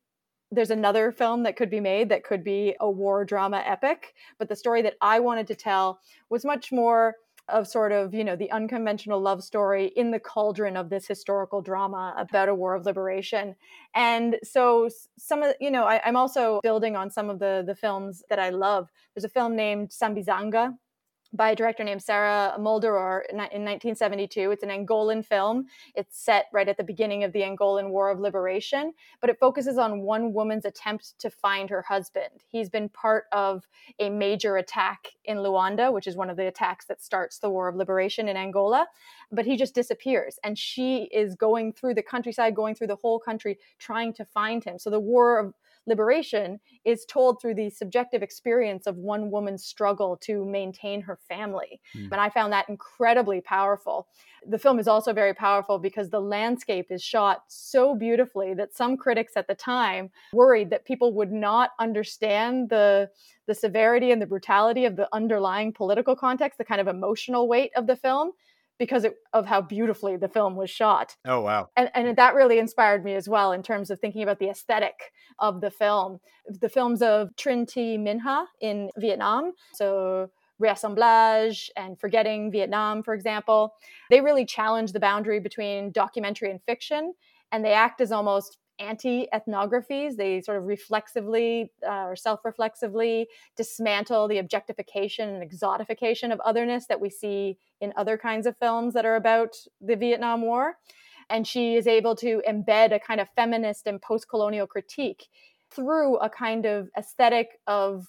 Speaker 2: there's another film that could be made that could be a war drama epic but the story that i wanted to tell was much more of sort of you know the unconventional love story in the cauldron of this historical drama about a war of liberation. And so some of you know I, am also building on some of the the films that i love. There's a film named sambizanga by a director named Sarah Maldoror in 1972. It's an Angolan film. It's set right at the beginning of the Angolan War of Liberation, but it focuses on one woman's attempt to find her husband. He's been part of a major attack in Luanda, which is one of the attacks that starts the War of Liberation in Angola, but he just disappears. And she is going through the countryside, going through the whole country, trying to find him. So the War of liberation is told through the subjective experience of one woman's struggle to maintain her family. Mm. And I found that incredibly powerful. The film is also very powerful because the landscape is shot so beautifully that some critics at the time worried that people would not understand the the severity and the brutality of the underlying political context, the kind of emotional weight of the film because it, of how beautifully the film was shot.
Speaker 1: Oh, wow.
Speaker 2: And, and that really inspired me as well in terms of thinking about the aesthetic of the film. The films of Trinh Thi Minh Ha in Vietnam, so Reassemblage and Forgetting Vietnam, for example, they really challenge the boundary between documentary and fiction. And they act as almost anti ethnographies. They sort of reflexively uh, or self reflexively dismantle the objectification and exotification of otherness that we see in other kinds of films that are about the Vietnam War. And she is able to embed a kind of feminist and post colonial critique through a kind of aesthetic of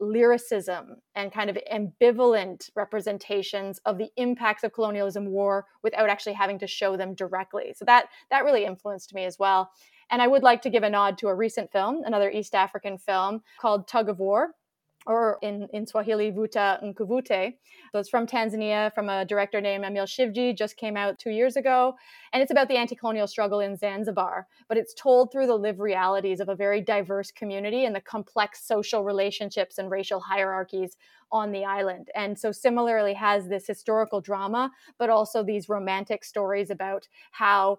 Speaker 2: lyricism and kind of ambivalent representations of the impacts of colonialism war without actually having to show them directly so that that really influenced me as well and I would like to give a nod to a recent film, another East African film called Tug of War, or in, in Swahili, Vuta Nkuvute. So it's from Tanzania, from a director named Amil Shivji, just came out two years ago. And it's about the anti colonial struggle in Zanzibar, but it's told through the lived realities of a very diverse community and the complex social relationships and racial hierarchies on the island. And so, similarly, has this historical drama, but also these romantic stories about how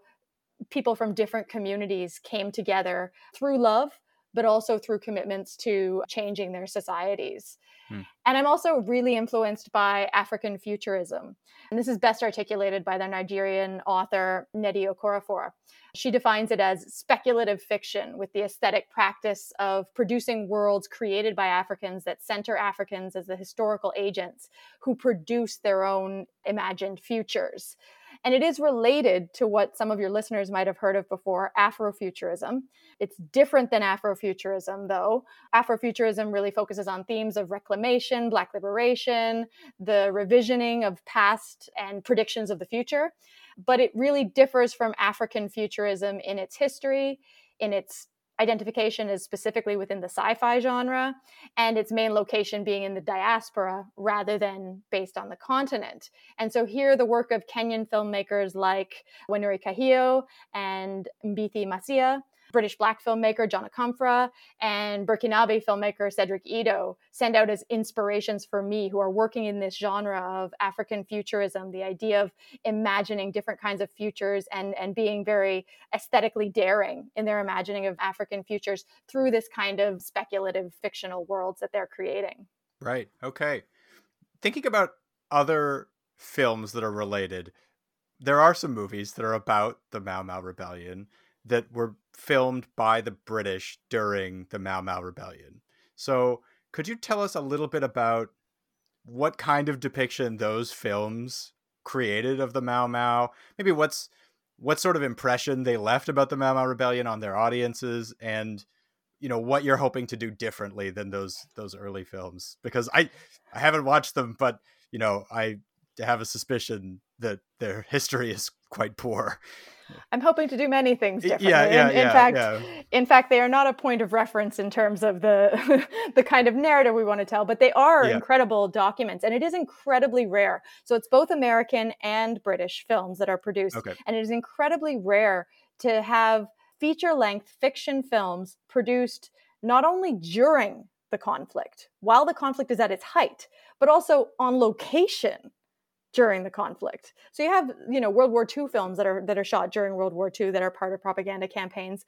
Speaker 2: people from different communities came together through love but also through commitments to changing their societies. Hmm. And I'm also really influenced by African futurism. And this is best articulated by the Nigerian author Nnedi Okorafor. She defines it as speculative fiction with the aesthetic practice of producing worlds created by Africans that center Africans as the historical agents who produce their own imagined futures. And it is related to what some of your listeners might have heard of before Afrofuturism. It's different than Afrofuturism, though. Afrofuturism really focuses on themes of reclamation, Black liberation, the revisioning of past and predictions of the future. But it really differs from African futurism in its history, in its identification is specifically within the sci-fi genre and its main location being in the diaspora rather than based on the continent. And so here the work of kenyan filmmakers like wanuri kahiu and mbithi masya British black filmmaker John Akomfrah and Burkinabe filmmaker Cedric Ido send out as inspirations for me who are working in this genre of African futurism, the idea of imagining different kinds of futures and, and being very aesthetically daring in their imagining of African futures through this kind of speculative fictional worlds that they're creating.
Speaker 1: Right. Okay. Thinking about other films that are related, there are some movies that are about the Mau Mau Rebellion that were filmed by the British during the Mau Mau Rebellion. So, could you tell us a little bit about what kind of depiction those films created of the Mau Mau? Maybe what's what sort of impression they left about the Mau Mau Rebellion on their audiences and you know what you're hoping to do differently than those those early films because I I haven't watched them but you know I have a suspicion that their history is quite poor.
Speaker 2: I'm hoping to do many things differently.
Speaker 1: Yeah, yeah, in,
Speaker 2: in
Speaker 1: yeah,
Speaker 2: fact,
Speaker 1: yeah.
Speaker 2: in fact, they are not a point of reference in terms of the the kind of narrative we want to tell, but they are yeah. incredible documents, and it is incredibly rare. So it's both American and British films that are produced,
Speaker 1: okay.
Speaker 2: and it is incredibly rare to have feature length fiction films produced not only during the conflict, while the conflict is at its height, but also on location during the conflict. So you have, you know, World War II films that are that are shot during World War II that are part of propaganda campaigns,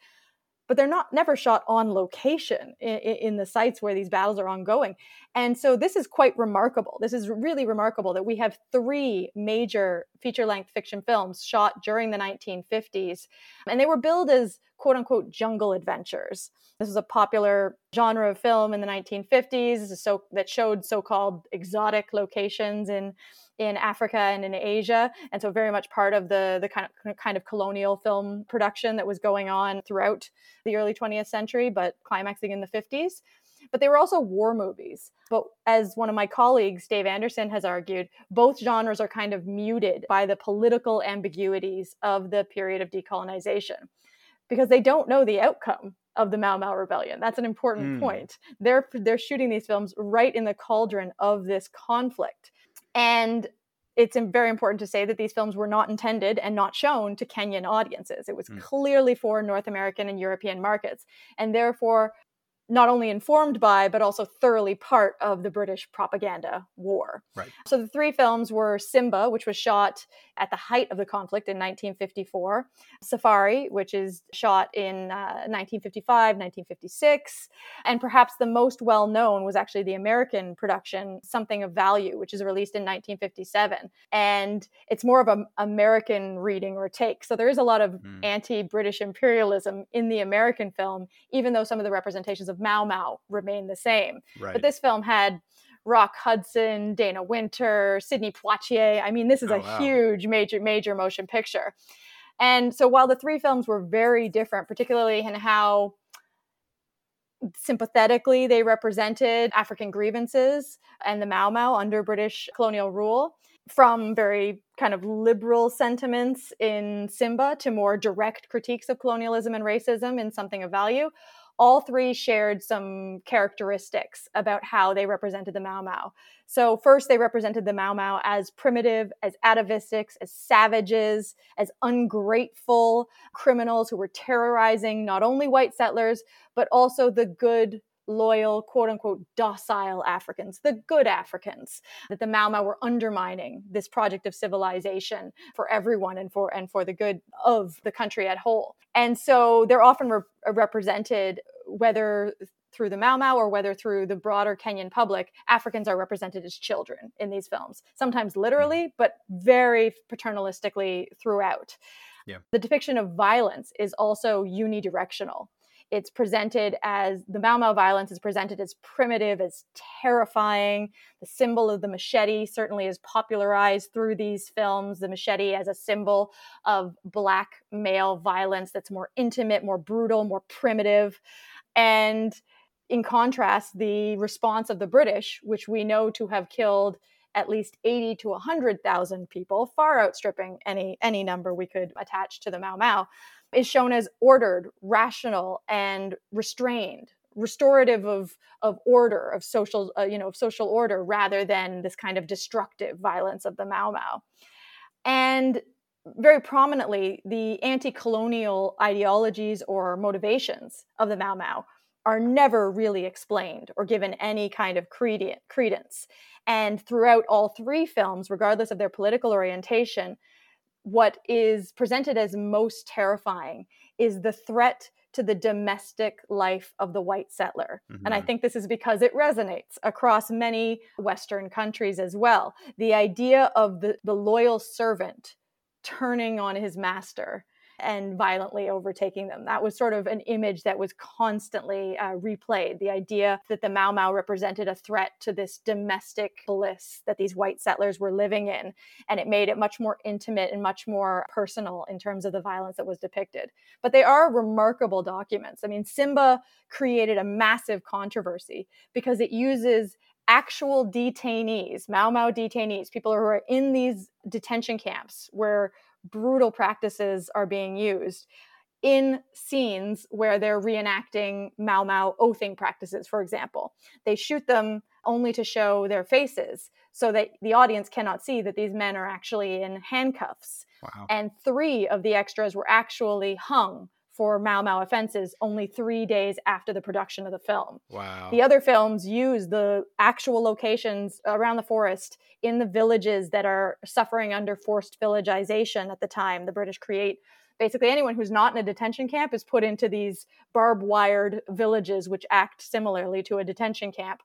Speaker 2: but they're not never shot on location in, in, the sites where these battles are ongoing. And so this is quite remarkable. This is really remarkable that we have three major feature-length fiction films shot during the 1950s, and they were billed as quote unquote jungle adventures. This was a popular genre of film in the 1950s so that showed so-called exotic locations in in Africa and in Asia, and so very much part of the the kind of kind of colonial film production that was going on throughout the early 20th century, but climaxing in the 50s. But they were also war movies. But as one of my colleagues, Dave Anderson, has argued, both genres are kind of muted by the political ambiguities of the period of decolonization because they don't know the outcome of the Mau Mau rebellion. That's an important
Speaker 1: Mm.
Speaker 2: point. They're they're shooting these films right in the cauldron of this conflict. And it's very important to say that these films were not intended and not shown to Kenyan audiences. It was
Speaker 1: Mm.
Speaker 2: clearly for North American and European markets, and therefore not only informed by, but also thoroughly part of the British propaganda war.
Speaker 1: Right.
Speaker 2: So the three films were Simba, which was shot at the height of the conflict in 1954, Safari, which is shot in uh, 1955, 1956, and perhaps the most well known was actually the American production, Something of Value, which is released in 1957. And it's more of an American reading or take. So there is a lot of
Speaker 1: Mm.
Speaker 2: anti British imperialism in the American film, even though some of the representations of Mau Mau remain the same.
Speaker 1: Right.
Speaker 2: But this film had Rock Hudson, Dana Wynter, Sidney Poitier. I mean, this is
Speaker 1: Oh,
Speaker 2: a
Speaker 1: wow.
Speaker 2: huge, major, major motion picture. And so while the three films were very different, particularly in how sympathetically they represented African grievances and the Mau Mau under British colonial rule, from very kind of liberal sentiments in Simba to more direct critiques of colonialism and racism in Something of Value, all three shared some characteristics about how they represented the Mau Mau. So, first, they represented the Mau Mau as primitive, as atavistics, as savages, as ungrateful criminals who were terrorizing not only white settlers, but also the good, loyal, quote unquote, docile Africans, the good Africans, that the Mau Mau were undermining this project of civilization for everyone and for and for the good of the country at whole. And so they're often re- represented whether through the Mau Mau or whether through the broader Kenyan public, Africans are represented as children in these films, sometimes literally, mm-hmm. but very paternalistically throughout.
Speaker 1: Yeah.
Speaker 2: The depiction of violence is also unidirectional. It's presented as the Mau Mau violence is presented as primitive, as terrifying. The symbol of the machete certainly is popularized through these films. The machete as a symbol of black male violence that's more intimate, more brutal, more primitive. And in contrast, the response of the British, which we know to have killed at least 80 to 100,000 people, far outstripping any any number we could attach to the Mau Mau, is shown as ordered, rational, and restrained, restorative of of order, of social uh, you know of social order, rather than this kind of destructive violence of the Mau Mau. And very prominently, the anti-colonial ideologies or motivations of the Mau Mau are never really explained or given any kind of credence. And throughout all three films, regardless of their political orientation, what is presented as most terrifying is the threat to the domestic life of the white settler. And I
Speaker 1: Mhm.
Speaker 2: think this is because it resonates across many Western countries as well. The idea of the, the loyal servant turning on his master and violently overtaking them. That was sort of an image that was constantly uh, replayed. The idea that the Mau Mau represented a threat to this domestic bliss that these white settlers were living in. And it made it much more intimate and much more personal in terms of the violence that was depicted. But they are remarkable documents. I mean, Simba created a massive controversy because it uses actual detainees, Mau Mau detainees, people who are in these detention camps where brutal practices are being used in scenes where they're reenacting Mau Mau oathing practices, for example. They shoot them only to show their faces so that the audience cannot see that these men are actually in handcuffs.
Speaker 1: Wow.
Speaker 2: And three of the extras were actually hung for Mau Mau offenses only three days after the production of the film.
Speaker 1: Wow.
Speaker 2: The other films use the actual locations around the forest in the villages that are suffering under forced villagization at the time. The British create basically anyone who's not in a detention camp is put into these barbed wired villages, which act similarly to a detention camp.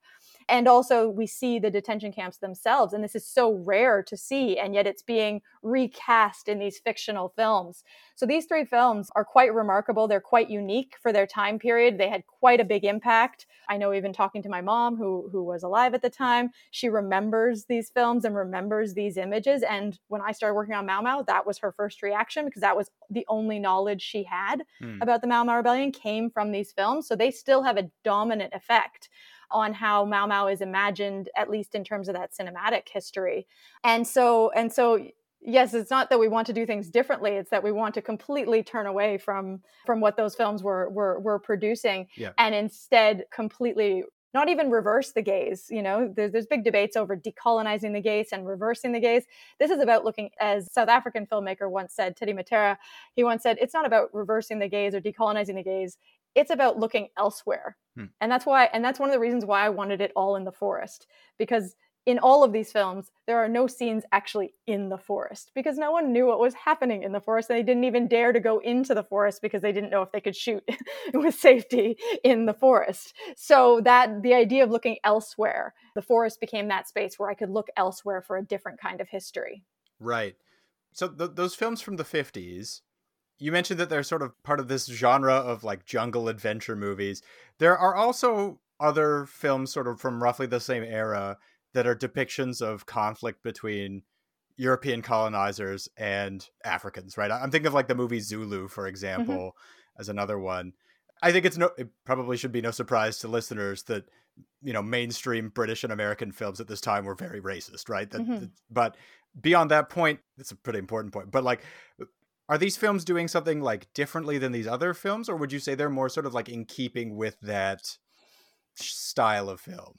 Speaker 2: And also, we see the detention camps themselves. And this is so rare to see, and yet it's being recast in these fictional films. So these three films are quite remarkable. They're quite unique for their time period. They had quite a big impact. I know even talking to my mom who who was alive at the time, she remembers these films and remembers these images and when I started working on Mau Mau, that was her first reaction because that was the only knowledge she had
Speaker 1: Hmm.
Speaker 2: about the Mau Mau rebellion came from these films. So they still have a dominant effect on how Mau Mau is imagined at least in terms of that cinematic history. And so and so yes it's not that we want to do things differently it's that we want to completely turn away from from what those films were were, were producing
Speaker 1: yeah.
Speaker 2: and instead completely not even reverse the gaze you know there's, there's big debates over decolonizing the gaze and reversing the gaze this is about looking as south african filmmaker once said teddy mattera he once said it's not about reversing the gaze or decolonizing the gaze it's about looking elsewhere hmm. and that's why and that's one of the reasons why i wanted it all in the forest because in all of these films, there are no scenes actually in the forest because no one knew what was happening in the forest. and They didn't even dare to go into the forest because they didn't know if they could shoot with safety in the forest. So that the idea of looking elsewhere, the forest became that space where I could look elsewhere for a different kind of history.
Speaker 1: Right. So th- those films from the 50s, you mentioned that they're sort of part of this genre of like jungle adventure movies. There are also other films sort of from roughly the same era that are depictions of conflict between European colonizers and Africans, right? I'm thinking of like the movie Zulu, for mm-hmm. example, mm-hmm. as another one. I think it's no it probably should be no surprise to listeners that you know mainstream British and American films at this time were very racist, right? That, mm-hmm. but beyond that point, it's a pretty important point. But like are these films doing something like differently than these other films or would you say they're more sort of like in keeping with that style of film?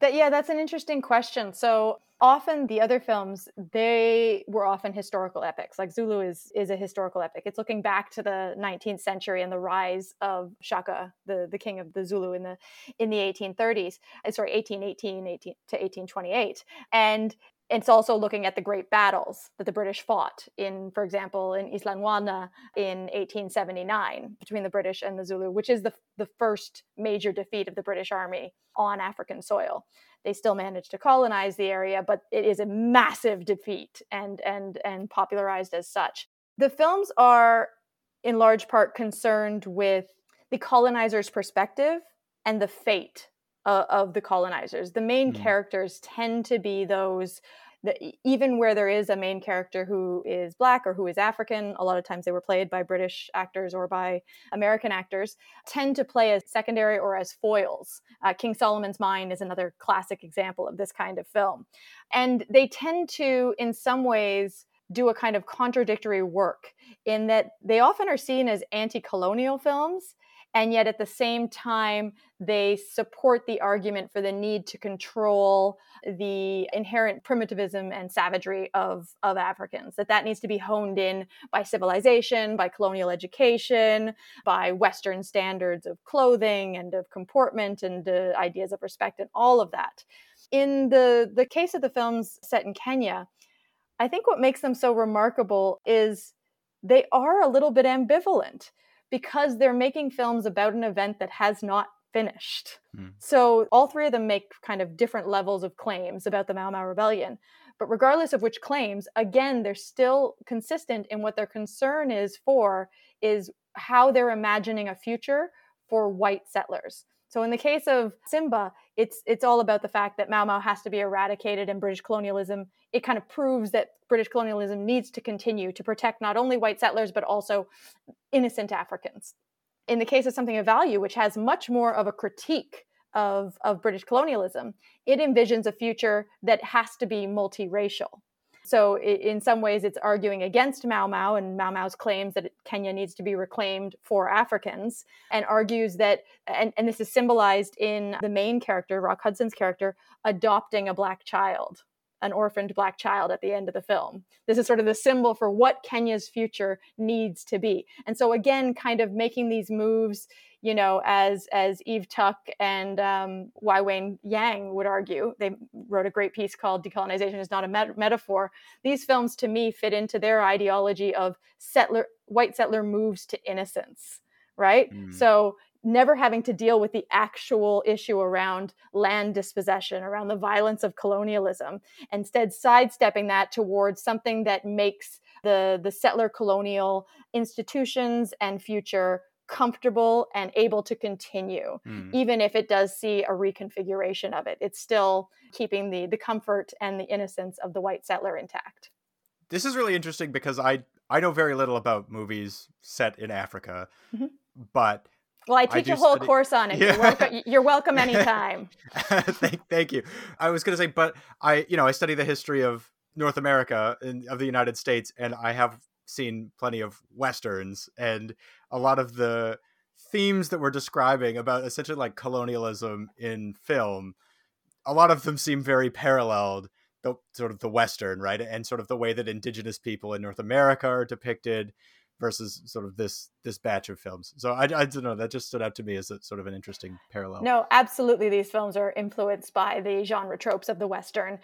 Speaker 2: That yeah, that's an interesting question. So often the other films they were often historical epics. Like Zulu is is a historical epic. It's looking back to the 19th century and the rise of Shaka, the the king of the Zulu in the in the 1830s. Uh, sorry, 1818 18 to 1828. And it's also looking at the great battles that the British fought in, for example, in Isandlwana in 1879 between the British and the Zulu, which is the, the first major defeat of the British Army on African soil. They still managed to colonize the area, but it is a massive defeat and and and popularized as such. The films are in large part concerned with the colonizer's perspective and the fate uh, of the colonizers. The main mm. characters tend to be those that even where there is a main character who is black or who is African, a lot of times they were played by British actors or by American actors, tend to play as secondary or as foils. Uh, King Solomon's Mine is another classic example of this kind of film. And they tend to, in some ways, do a kind of contradictory work in that they often are seen as anti colonial films and yet at the same time they support the argument for the need to control the inherent primitivism and savagery of, of africans that that needs to be honed in by civilization by colonial education by western standards of clothing and of comportment and uh, ideas of respect and all of that. In the the case of the films set in kenya i think what makes them so remarkable is they are a little bit ambivalent because they're making films about an event that has not finished. Mm. So all three of them make kind of different levels of claims about the Mau Mau Rebellion. But regardless of which claims, again, they're still consistent in what their concern is for is how they're imagining a future for white settlers. So in the case of Simba, it's it's all about the fact that Mau Mau has to be eradicated and British colonialism. It kind of proves that British colonialism needs to continue to protect not only white settlers but also innocent Africans. In the case of something of value, which has much more of a critique of, of British colonialism, it envisions a future that has to be multiracial. So, in some ways, it's arguing against Mau Mau and Mau Mau's claims that Kenya needs to be reclaimed for Africans, and argues that, and, and this is symbolized in the main character, Rock Hudson's character, adopting a black child, an orphaned black child at the end of the film. This is sort of the symbol for what Kenya's future needs to be. And so, again, kind of making these moves you know, as as Eve Tuck and um, Wai Wayne Yang would argue, they wrote a great piece called "Decolonization is not a met- metaphor." These films, to me, fit into their ideology of settler white settler moves to innocence, right? Mm. So never having to deal with the actual issue around land dispossession, around the violence of colonialism, instead sidestepping that towards something that makes the the settler colonial institutions and future comfortable and able to continue mm. even if it does see a reconfiguration of it it's still keeping the the comfort and the innocence of the white settler intact
Speaker 1: this is really interesting because i i know very little about movies set in africa mm-hmm. but
Speaker 2: well, I teach I a whole study... course on it. Yeah. You're, welcome, you're welcome anytime.
Speaker 1: thank, thank you. I was going to say, but I, you know, I study the history of North America in, of the United States, and I have seen plenty of westerns, and a lot of the themes that we're describing about essentially like colonialism in film, a lot of them seem very paralleled the sort of the western right and sort of the way that indigenous people in north america are depicted versus sort of this this batch of films. So I, I don't know that just stood out to me as a, sort of an interesting parallel.
Speaker 2: No, absolutely, these films are influenced by the genre tropes of the western.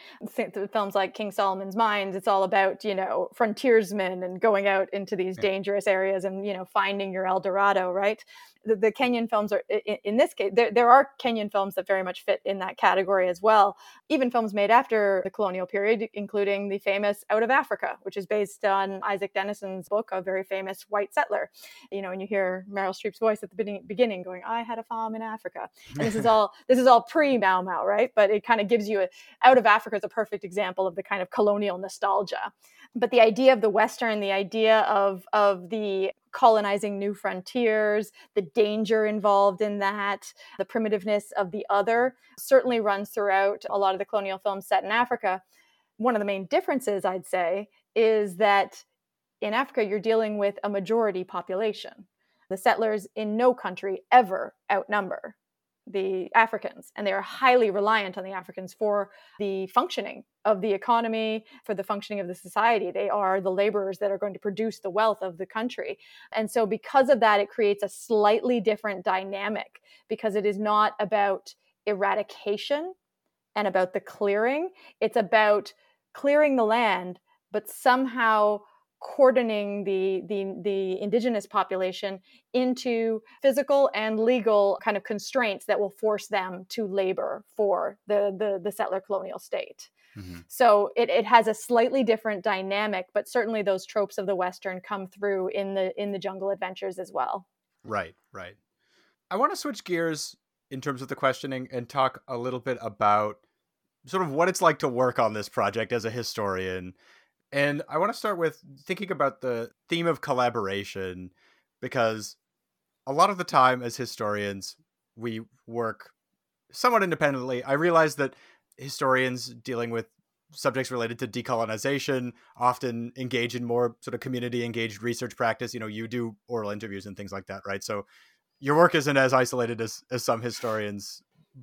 Speaker 2: Films like King Solomon's Mines, it's all about you know frontiersmen and going out into these yeah. dangerous areas and you know finding your El Dorado, right? The, the Kenyan films are in, in, this case there, there are Kenyan films that very much fit in that category as well. Even films made after the colonial period, including the famous Out of Africa, which is based on Isak Dinesen's book, a very famous white settler. You know, and you hear Meryl Streep's voice at the beginning going, "I had a farm in Africa," and this is all this is all pre Mau Mau, right? But it kind of gives you a Out of Africa is a perfect example of the kind of colonial nostalgia but the idea of the western the idea of of the colonizing new frontiers the danger involved in that the primitiveness of the other certainly runs throughout a lot of the colonial films set in africa. One of the main differences i'd say is that in africa you're dealing with a majority population. The settlers in no country ever outnumber the Africans, and they are highly reliant on the Africans for the functioning of the economy, for the functioning of the society. They are the laborers that are going to produce the wealth of the country. And so, because of that, it creates a slightly different dynamic because it is not about eradication and about the clearing, it's about clearing the land, but somehow cordoning the, the the indigenous population into physical and legal kind of constraints that will force them to labor for the the, the settler colonial state. Mm-hmm. So it, it has a slightly different dynamic, but certainly those tropes of the Western come through in the in the jungle adventures as well.
Speaker 1: Right, right. I want to switch gears in terms of the questioning and talk a little bit about sort of what it's like to work on this project as a historian and I want to start with thinking about the theme of collaboration because a lot of the time as historians, we work somewhat independently. I realize that historians dealing with subjects related to decolonization often engage in more sort of community engaged research practice. You know, you do oral interviews and things like that, right? So your work isn't as isolated as, as some historians,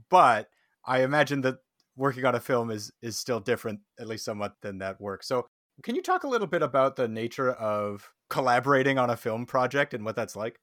Speaker 1: but I imagine that working on a film is is still different, at least somewhat, than that work. So can you talk a little bit about the nature of collaborating on a film project and what that's like?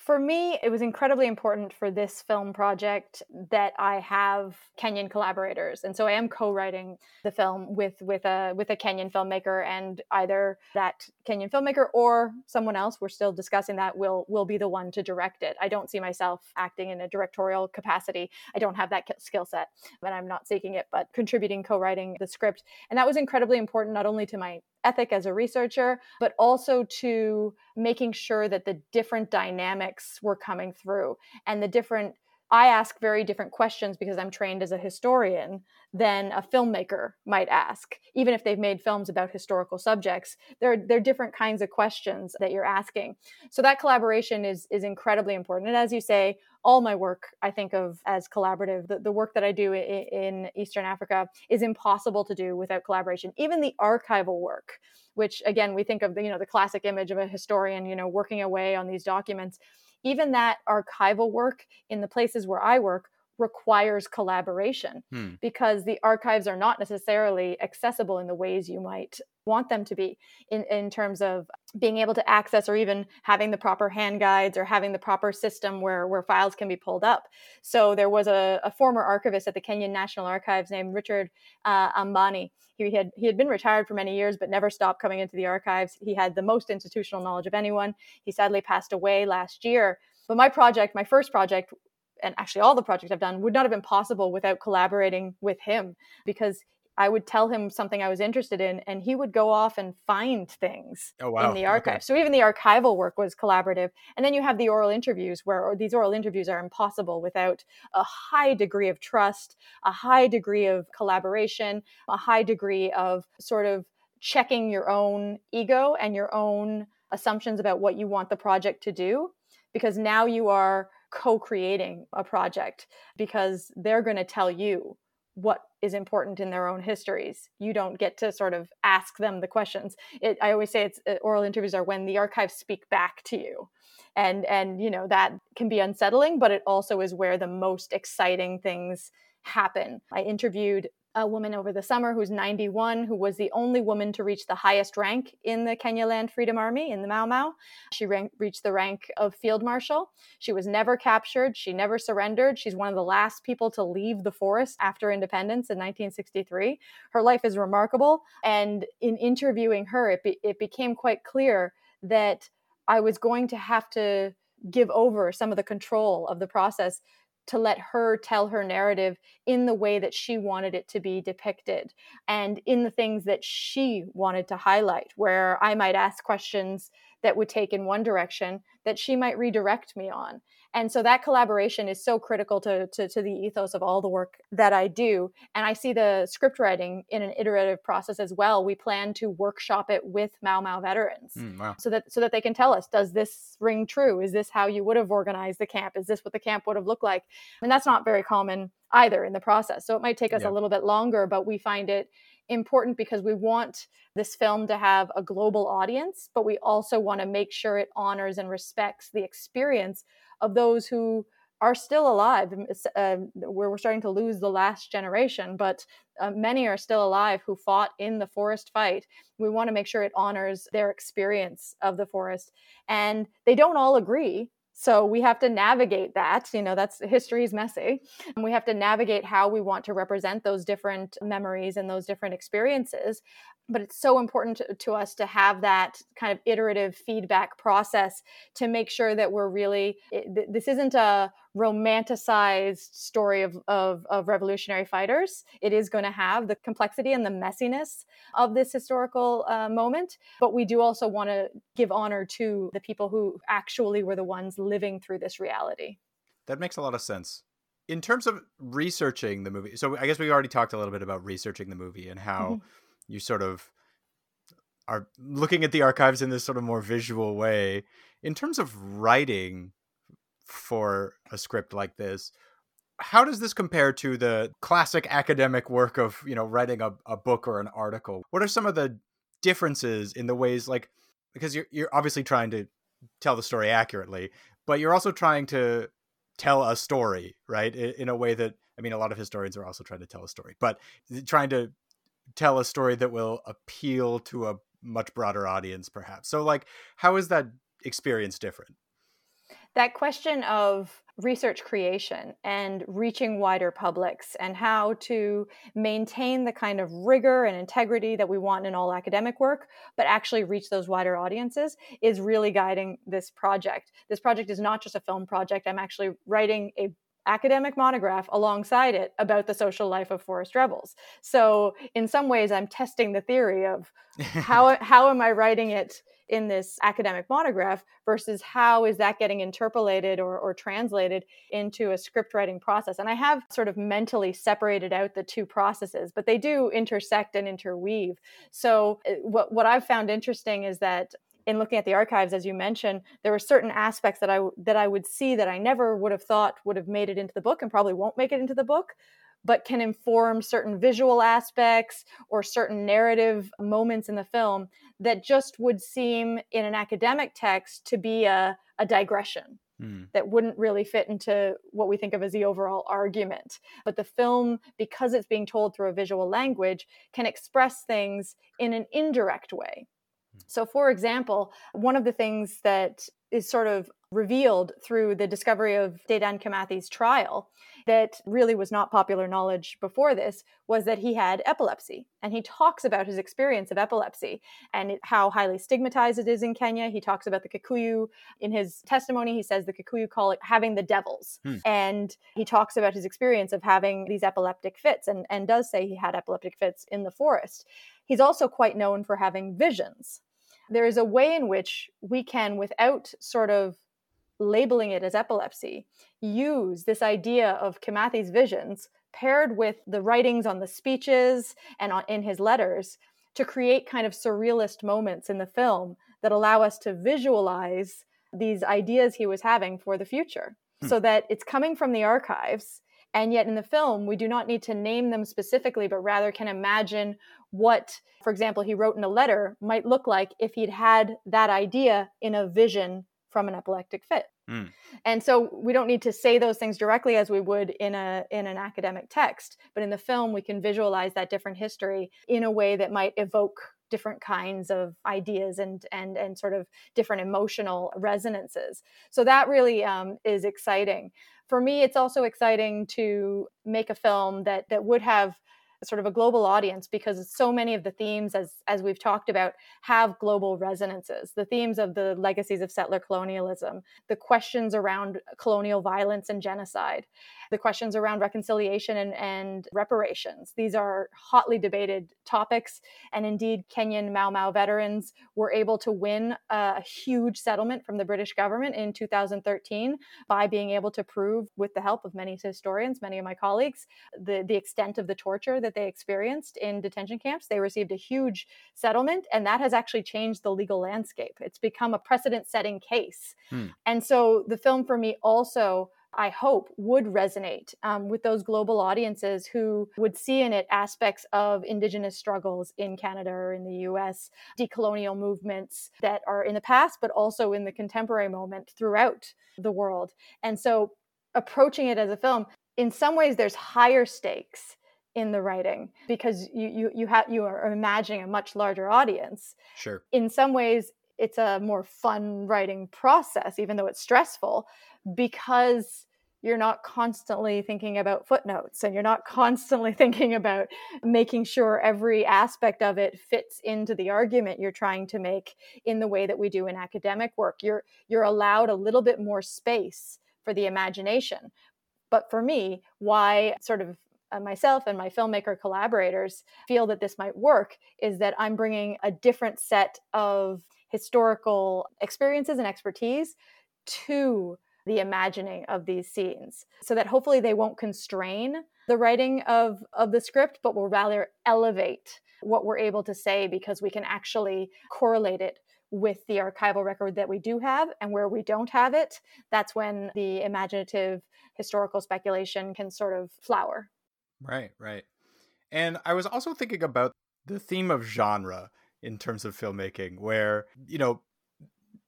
Speaker 2: For me, it was incredibly important for this film project that I have Kenyan collaborators, and so I am co-writing the film with with a with a Kenyan filmmaker, and either that Kenyan filmmaker or someone else. We're still discussing that. Will will be the one to direct it. I don't see myself acting in a directorial capacity. I don't have that skill set, and I'm not seeking it. But contributing, co-writing the script, and that was incredibly important not only to my ethic as a researcher, but also to making sure that the different dynamics were coming through and the different I ask very different questions because I'm trained as a historian than a filmmaker might ask. Even if they've made films about historical subjects, there, there are different kinds of questions that you're asking. So that collaboration is, is incredibly important. And as you say, all my work I think of as collaborative. The, the work that I do in, in Eastern Africa is impossible to do without collaboration. Even the archival work, which again we think of the you know the classic image of a historian you know working away on these documents even that archival work in the places where I work requires collaboration hmm. because the archives are not necessarily accessible in the ways you might want them to be in, in terms of being able to access or even having the proper hand guides or having the proper system where, where files can be pulled up. So there was a, a former archivist at the Kenyan National Archives named Richard uh, Ambani. He had, he had been retired for many years, but never stopped coming into the archives. He had the most institutional knowledge of anyone. He sadly passed away last year. But my project, my first project, and actually all the projects I've done would not have been possible without collaborating with him because I would tell him something I was interested in, and he would go off and find things oh, wow. in the archive. Okay. So even the archival work was collaborative. And then you have the oral interviews, where these oral interviews are impossible without a high degree of trust, a high degree of collaboration, a high degree of sort of checking your own ego and your own assumptions about what you want the project to do. Because now you are co creating a project because they're going to tell you what is important in their own histories. You don't get to sort of ask them the questions. It, I always say it's uh, oral interviews are when the archives speak back to you. And and you know that can be unsettling, but it also is where the most exciting things happen. I interviewed a woman over the summer who's 91, who was the only woman to reach the highest rank in the Kenya Land Freedom Army in the Mau Mau. She reached the rank of field marshal. She was never captured. She never surrendered. She's one of the last people to leave the forest after independence in 1963. Her life is remarkable. And in interviewing her, it, be, it became quite clear that I was going to have to give over some of the control of the process to let her tell her narrative in the way that she wanted it to be depicted and in the things that she wanted to highlight, where I might ask questions that would take in one direction that she might redirect me on and so that collaboration is so critical to, to, to the ethos of all the work that i do. And i see the script writing in an iterative process as well. We plan to workshop it with mau mau veterans mm, wow. so that so that they can tell us does this ring true? Is this how you would have organized the camp? Is this what the camp would have looked like? And that's not very common either in the process. So it might take us yeah. a little bit longer but we find it important because we want this film to have a global audience, but we also want to make sure it honors and respects the experience of those who are still alive. Uh, we're starting to lose the last generation, but uh, many are still alive who fought in the forest fight. We want to make sure it honors their experience of the forest. And they don't all agree so we have to navigate that. You know, that's history is messy. And we have to navigate how we want to represent those different memories and those different experiences but it's so important to, to, us to have that kind of iterative feedback process to make sure that we're really it, this isn't a romanticized story of, of, of revolutionary fighters. It is going to have the complexity and the messiness of this historical uh, moment but we do also want to give honor to the people who actually were the ones living through this reality.
Speaker 1: That makes a lot of sense. In terms of researching the movie so i guess we already talked a little bit about researching the movie and how mm-hmm. you sort of are looking at the archives in this sort of more visual way. In terms of writing for a script like this, how does this compare to the classic academic work of you know writing a, a book or an article? What are some of the differences in the ways like because you're, you're obviously trying to tell the story accurately but you're also trying to tell a story right? In, in a way that i mean a lot of historians are also trying to tell a story but trying to tell a story that will appeal to a much broader audience perhaps. So like how is that experience different
Speaker 2: that question of research creation and reaching wider publics and how to maintain the kind of rigor and integrity that we want in all academic work but actually reach those wider audiences is really guiding this project this project is not just a film project i'm actually writing a academic monograph alongside it about the social life of forest rebels. So in some ways I'm testing the theory of how how am I writing it in this academic monograph versus how is that getting interpolated or, or translated into a script writing process. And I have sort of mentally separated out the two processes, but they do intersect and interweave. So eh, what what I've found interesting is that in looking at the archives as you mentioned there were certain aspects that i that i would see that i never would have thought would have made it into the book and probably won't make it into the book but can inform certain visual aspects or certain narrative moments in the film that just would seem in an academic text to be a, a digression hmm. that wouldn't really fit into what we think of as the overall argument. But the film, because it's being told through a visual language, can express things in an indirect way. So, for example, one of the things that is sort of revealed through the discovery of Dedan Kimathi's trial that really was not popular knowledge before this was that he had epilepsy. And he talks about his experience of epilepsy and how highly stigmatized it is in Kenya. He talks about the Kikuyu. In his testimony, he says the Kikuyu call it having the devils. Hmm. And he talks about his experience of having these epileptic fits and, and does say he had epileptic fits in the forest. He's also quite known for having visions there is a way in which we can, without sort of labeling it as epilepsy, use this idea of Kimathi's visions paired with the writings on the speeches and on, in his letters to create kind of surrealist moments in the film that allow us to visualize these ideas he was having for the future hmm. so that it's coming from the archives And yet in the film, we do not need to name them specifically, but rather can imagine what, for example, he wrote in a letter might look like if he'd had that idea in a vision from an epileptic fit. Mm. And so we don't need to say those things directly as we would in a in an academic text, but in the film we can visualize that different history in a way that might evoke different kinds of ideas and and and sort of different emotional resonances. So that really um, is exciting. For me, it's also exciting to make a film that that would have sort of a global audience because so many of the themes as as we've talked about have global resonances the themes of the legacies of settler colonialism the questions around colonial violence and genocide the questions around reconciliation and, and reparations. These are hotly debated topics. And indeed, Kenyan Mau Mau veterans were able to win a huge settlement from the British government in 2013 by being able to prove, with the help of many historians, many of my colleagues, the, the extent of the torture that they experienced in detention camps. They received a huge settlement, and that has actually changed the legal landscape. It's become a precedent setting case. Hmm. And so the film for me also I hope, would resonate um, with those global audiences who would see in it aspects of Indigenous struggles in Canada or in the US, decolonial movements that are in the past, but also in the contemporary moment throughout the world. And so, approaching it as a film, in some ways, there's higher stakes in the writing because you you you have you are imagining a much larger audience.
Speaker 1: Sure.
Speaker 2: In some ways, it's a more fun writing process, even though it's stressful, because you're not constantly thinking about footnotes and you're not constantly thinking about making sure every aspect of it fits into the argument you're trying to make in the way that we do in academic work you're you're allowed a little bit more space for the imagination but for me why sort of uh, myself and my filmmaker collaborators feel that this might work is that I'm bringing a different set of historical experiences and expertise to the imagining of these scenes so that hopefully they won't constrain the writing of of the script but will rather elevate what we're able to say because we can actually correlate it with the archival record that we do have. And where we don't have it that's when the imaginative historical speculation can sort of flower
Speaker 1: right right. And i was also thinking about the theme of genre in terms of filmmaking where you know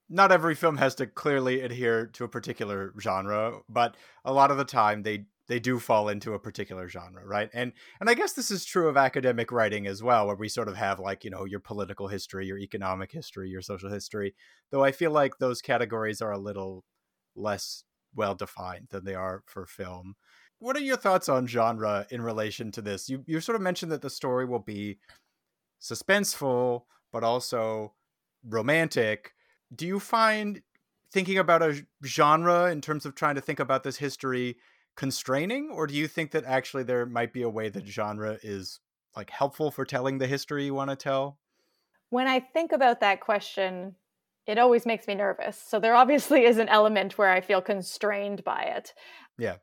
Speaker 1: not every film has to clearly adhere to a particular genre but a lot of the time they they do fall into a particular genre right? And and i guess this is true of academic writing as well where we sort of have like you know your political history your economic history your social history though i feel like those categories are a little less well defined than they are for film what are your thoughts on genre in relation to this you you sort of mentioned that the story will be suspenseful, but also romantic. Do you find thinking about a genre in terms of trying to think about this history constraining, or do you think that actually there might be a way that genre is like helpful for telling the history you want to tell?
Speaker 2: When I think about that question, it always makes me nervous. So there obviously is an element where I feel constrained by it.
Speaker 1: Yeah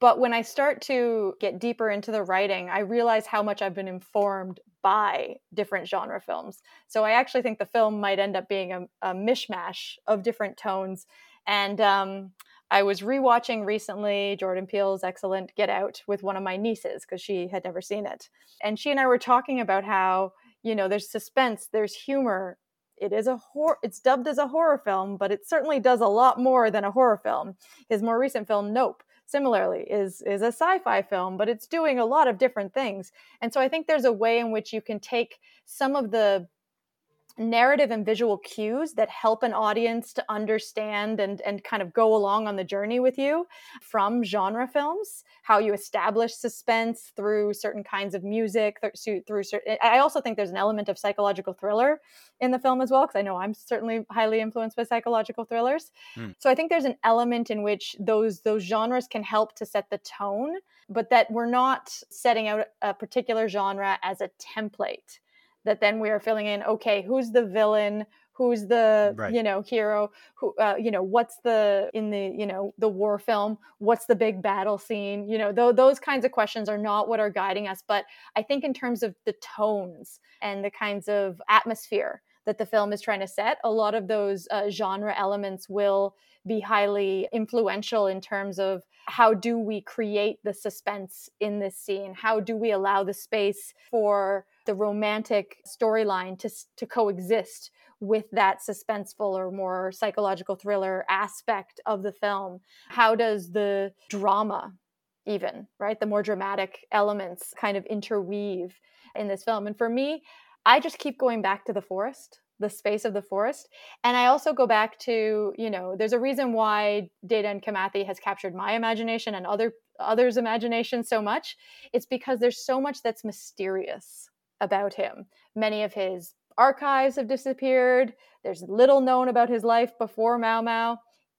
Speaker 2: but when I start to get deeper into the writing, I realize how much I've been informed by different genre films. So I actually think the film might end up being a, a mishmash of different tones. And um, I was rewatching recently Jordan Peele's excellent Get Out with one of my nieces because she had never seen it. And she and I were talking about how, you know, there's suspense, there's humor. It is a horror, it's dubbed as a horror film, but it certainly does a lot more than a horror film. His more recent film, Nope, similarly is is a sci-fi film but it's doing a lot of different things. And so i think there's a way in which you can take some of the narrative and visual cues that help an audience to understand and, and kind of go along on the journey with you from genre films how you establish suspense through certain kinds of music through, through certain i also think there's an element of psychological thriller in the film as well because i know i'm certainly highly influenced by psychological thrillers mm. so i think there's an element in which those those genres can help to set the tone but that we're not setting out a particular genre as a template that then we are filling in okay who's the villain who's the right. you know hero who uh, you know what's the in the you know the war film what's the big battle scene you know th- those kinds of questions are not what are guiding us but i think in terms of the tones and the kinds of atmosphere that the film is trying to set a lot of those uh, genre elements will be highly influential in terms of how do we create the suspense in this scene? How do we allow the space for the romantic storyline to, to coexist with that suspenseful or more psychological thriller aspect of the film? How does the drama, even, right, the more dramatic elements kind of interweave in this film? And for me, I just keep going back to the forest the space of the forest. And I also go back to, you know, there's a reason why Dedan Kimathi has captured my imagination and other others' imagination so much. It's because there's so much that's mysterious about him. Many of his archives have disappeared. There's little known about his life before Mau Mau.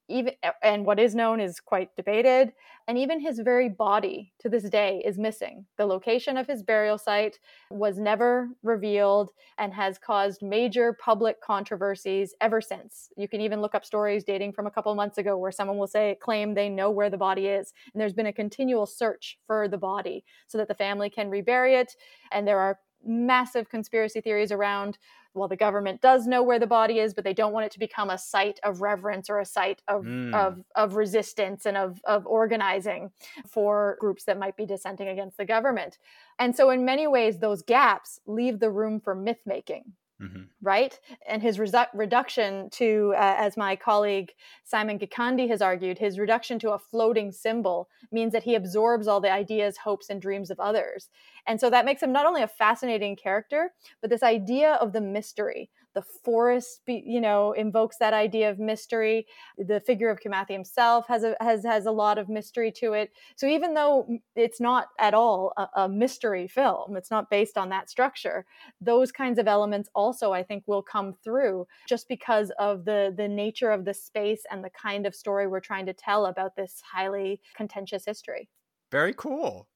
Speaker 2: even and what is known is quite debated and even his very body to this day is missing the location of his burial site was never revealed and has caused major public controversies ever since you can even look up stories dating from a couple months ago where someone will say claim they know where the body is and there's been a continual search for the body so that the family can rebury it and there are massive conspiracy theories around well the government does know where the body is but they don't want it to become a site of reverence or a site of mm. of, of resistance and of of organizing for groups that might be dissenting against the government and so in many ways those gaps leave the room for myth making Mm-hmm. right? And his reduction to, uh, as my colleague Simon Gikandi has argued, his reduction to a floating symbol means that he absorbs all the ideas, hopes, and dreams of others. And so that makes him not only a fascinating character, but this idea of the mystery, the forest you know invokes that idea of mystery. The figure of Kimathi himself has a has has a lot of mystery to it. So even though it's not at all a, a mystery film it's not based on that structure those kinds of elements also i think will come through just because of the the nature of the space and the kind of story we're trying to tell about this highly contentious history.
Speaker 3: Very cool.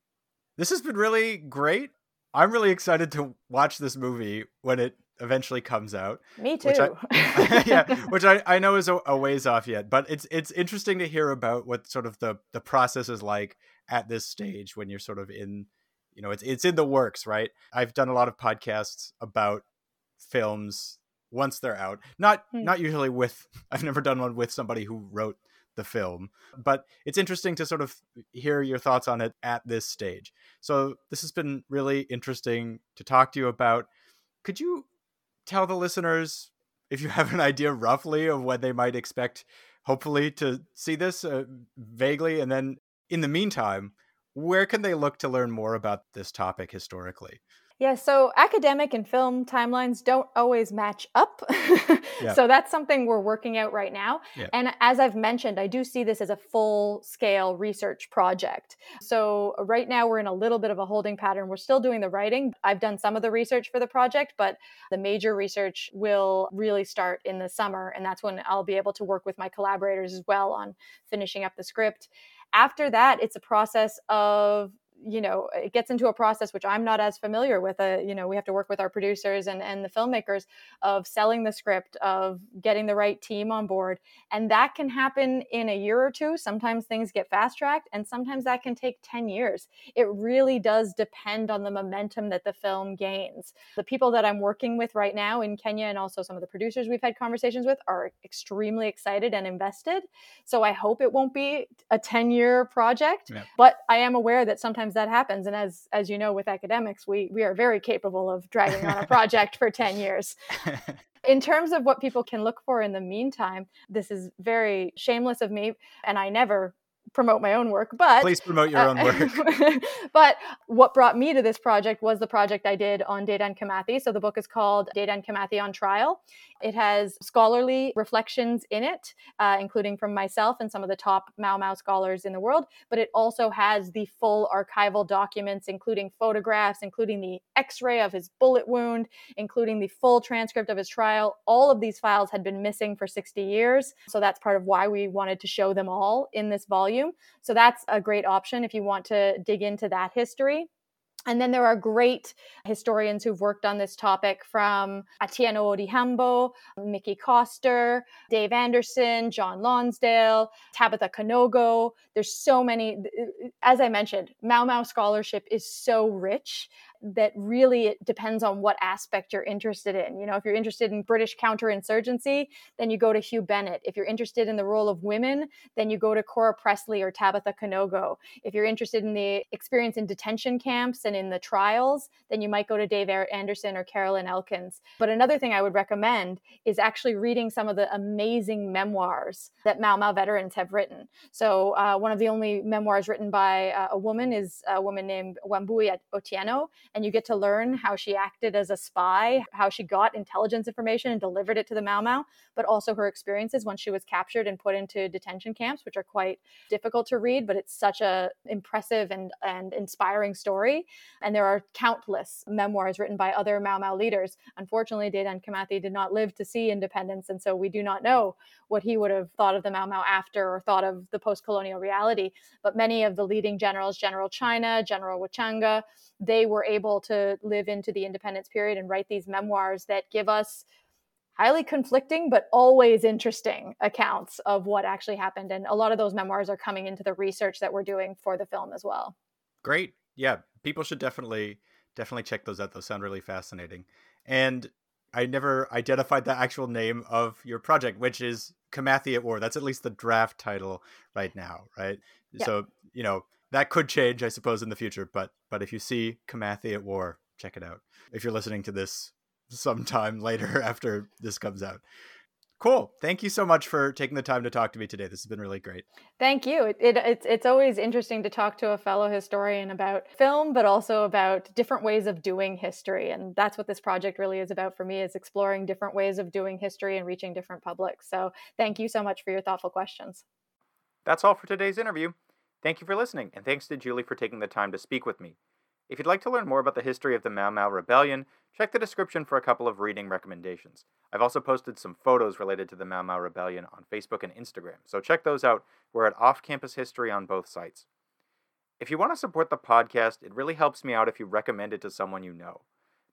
Speaker 3: This has been really great. I'm really excited to watch this movie when it eventually comes out.
Speaker 2: Me too.
Speaker 3: Which I, yeah, which I, I know is a, a, ways off yet, but it's it's interesting to hear about what sort of the the process is like at this stage when you're sort of in, you know, it's it's in the works, right? I've done a lot of podcasts about films once they're out. Not hmm. not usually with I've never done one with somebody who wrote the film, but it's interesting to sort of hear your thoughts on it at this stage. So this has been really interesting to talk to you about. Could you tell the listeners if you have an idea roughly of when they might expect, hopefully, to see this uh, vaguely? And then in the meantime, where can they look to learn more about this topic historically?
Speaker 2: Yeah, so academic and film timelines don't always match up. yeah. So that's something we're working out right now. Yeah. And as I've mentioned, I do see this as a full scale research project. So right now we're in a little bit of a holding pattern. We're still doing the writing. I've done some of the research for the project, but the major research will really start in the summer. And that's when I'll be able to work with my collaborators as well on finishing up the script after that it's a process of you know it gets into a process which i'm not as familiar with uh, you know we have to work with our producers and and the filmmakers of selling the script of getting the right team on board and that can happen in a year or two. Sometimes things get fast tracked and sometimes that can take 10 years. It really does depend on the momentum that the film gains. The people that i'm working with right now in kenya and also some of the producers we've had conversations with are extremely excited and invested. So i hope it won't be a 10 year project yeah. but i am aware that sometimes sometimes that happens. And as as you know with academics we we are very capable of dragging on a project for 10 years. In terms of what people can look for in the meantime this is very shameless of me and i never promote my own work but
Speaker 3: please promote your uh, own work.
Speaker 2: but what brought me to this project was the project i did on Dedan Kimathi so the book is called Dedan Kimathi on trial it has scholarly reflections in it, uh, including from myself and some of the top Mau Mau scholars in the world, but it also has the full archival documents, including photographs, including the x ray of his bullet wound, including the full transcript of his trial. All of these files had been missing for 60 years. So that's part of why we wanted to show them all in this volume. So that's a great option if you want to dig into that history. And then there are great historians who've worked on this topic from Atieno Odhiambo, Mickey Coster, Dave Anderson, John Lonsdale, Tabitha Kanogo. There's so many. Uh, as I mentioned, Mau Mau scholarship is so rich that really it depends on what aspect you're interested in. You know, if you're interested in British counterinsurgency, then you go to Huw Bennett. If you're interested in the role of women, then you go to Cora Presley or Tabitha Kanogo. If you're interested in the experience in detention camps and in the trials, then you might go to Dave Anderson or Caroline Elkins. But another thing I would recommend is actually reading some of the amazing memoirs that Mau Mau veterans have written. So, uh, one of the only memoirs written by uh, a woman is a woman named Wambui at Otieno, and you get to learn how she acted as a spy, how she got intelligence information and delivered it to the Mau Mau, but also her experiences when she was captured and put into detention camps, which are quite difficult to read, but it's such a impressive and, and inspiring story. And there are countless memoirs written by other Mau Mau leaders. Unfortunately, Dedan Kimathi did not live to see independence, and so we do not know what he would have thought of the Mau Mau after or thought of the post colonial reality. But many of the leading generals, General China, General Wachanga, they were able to live into the independence period and write these memoirs that give us highly conflicting but always interesting accounts of what actually happened and a lot of those memoirs are coming into the research that we're doing for the film as well
Speaker 3: great yeah people should definitely definitely check those out those sound really fascinating and i never identified the actual name of your project which is Kimathi at War. That's at least the draft title right now, right? Yeah. So, you know, that could change, I suppose, in the future. But but if you see Kimathi at War, check it out. If you're listening to this sometime later after this comes out. Cool. Thank you so much for taking the time to talk to me today. This has been really great.
Speaker 2: Thank you. It, it, it's it's always interesting to talk to a fellow historian about film, but also about different ways of doing history. And that's what this project really is about for me: is exploring different ways of doing history and reaching different publics. So, thank you so much for your thoughtful questions.
Speaker 1: That's all for today's interview. Thank you for listening, and thanks to Julie for taking the time to speak with me. If you'd like to learn more about the history of the Mau Mau Rebellion, check the description for a couple of reading recommendations. I've also posted some photos related to the Mau Mau Rebellion on Facebook and Instagram, so check those out. We're at Off Campus History on both sites. If you want to support the podcast, it really helps me out if you recommend it to someone you know.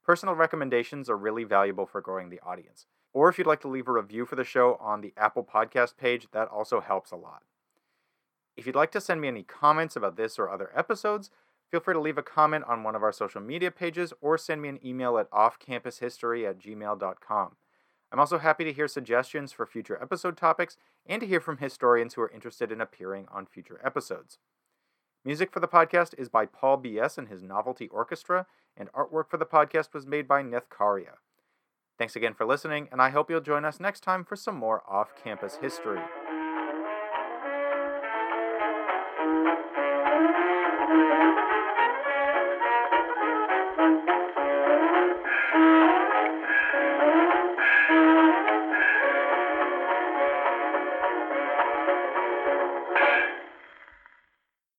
Speaker 1: Personal recommendations are really valuable for growing the audience. Or if you'd like to leave a review for the show on the Apple Podcast page, that also helps a lot. If you'd like to send me any comments about this or other episodes, Feel free to leave a comment on one of our social media pages or send me an email at offcampushistory at gmail.com. I'm also happy to hear suggestions for future episode topics and to hear from historians who are interested in appearing on future episodes. Music for the podcast is by Paul B.S. and his Novelty Orchestra, and artwork for the podcast was made by Nith Karia. Thanks again for listening, and I hope you'll join us next time for some more off campus history.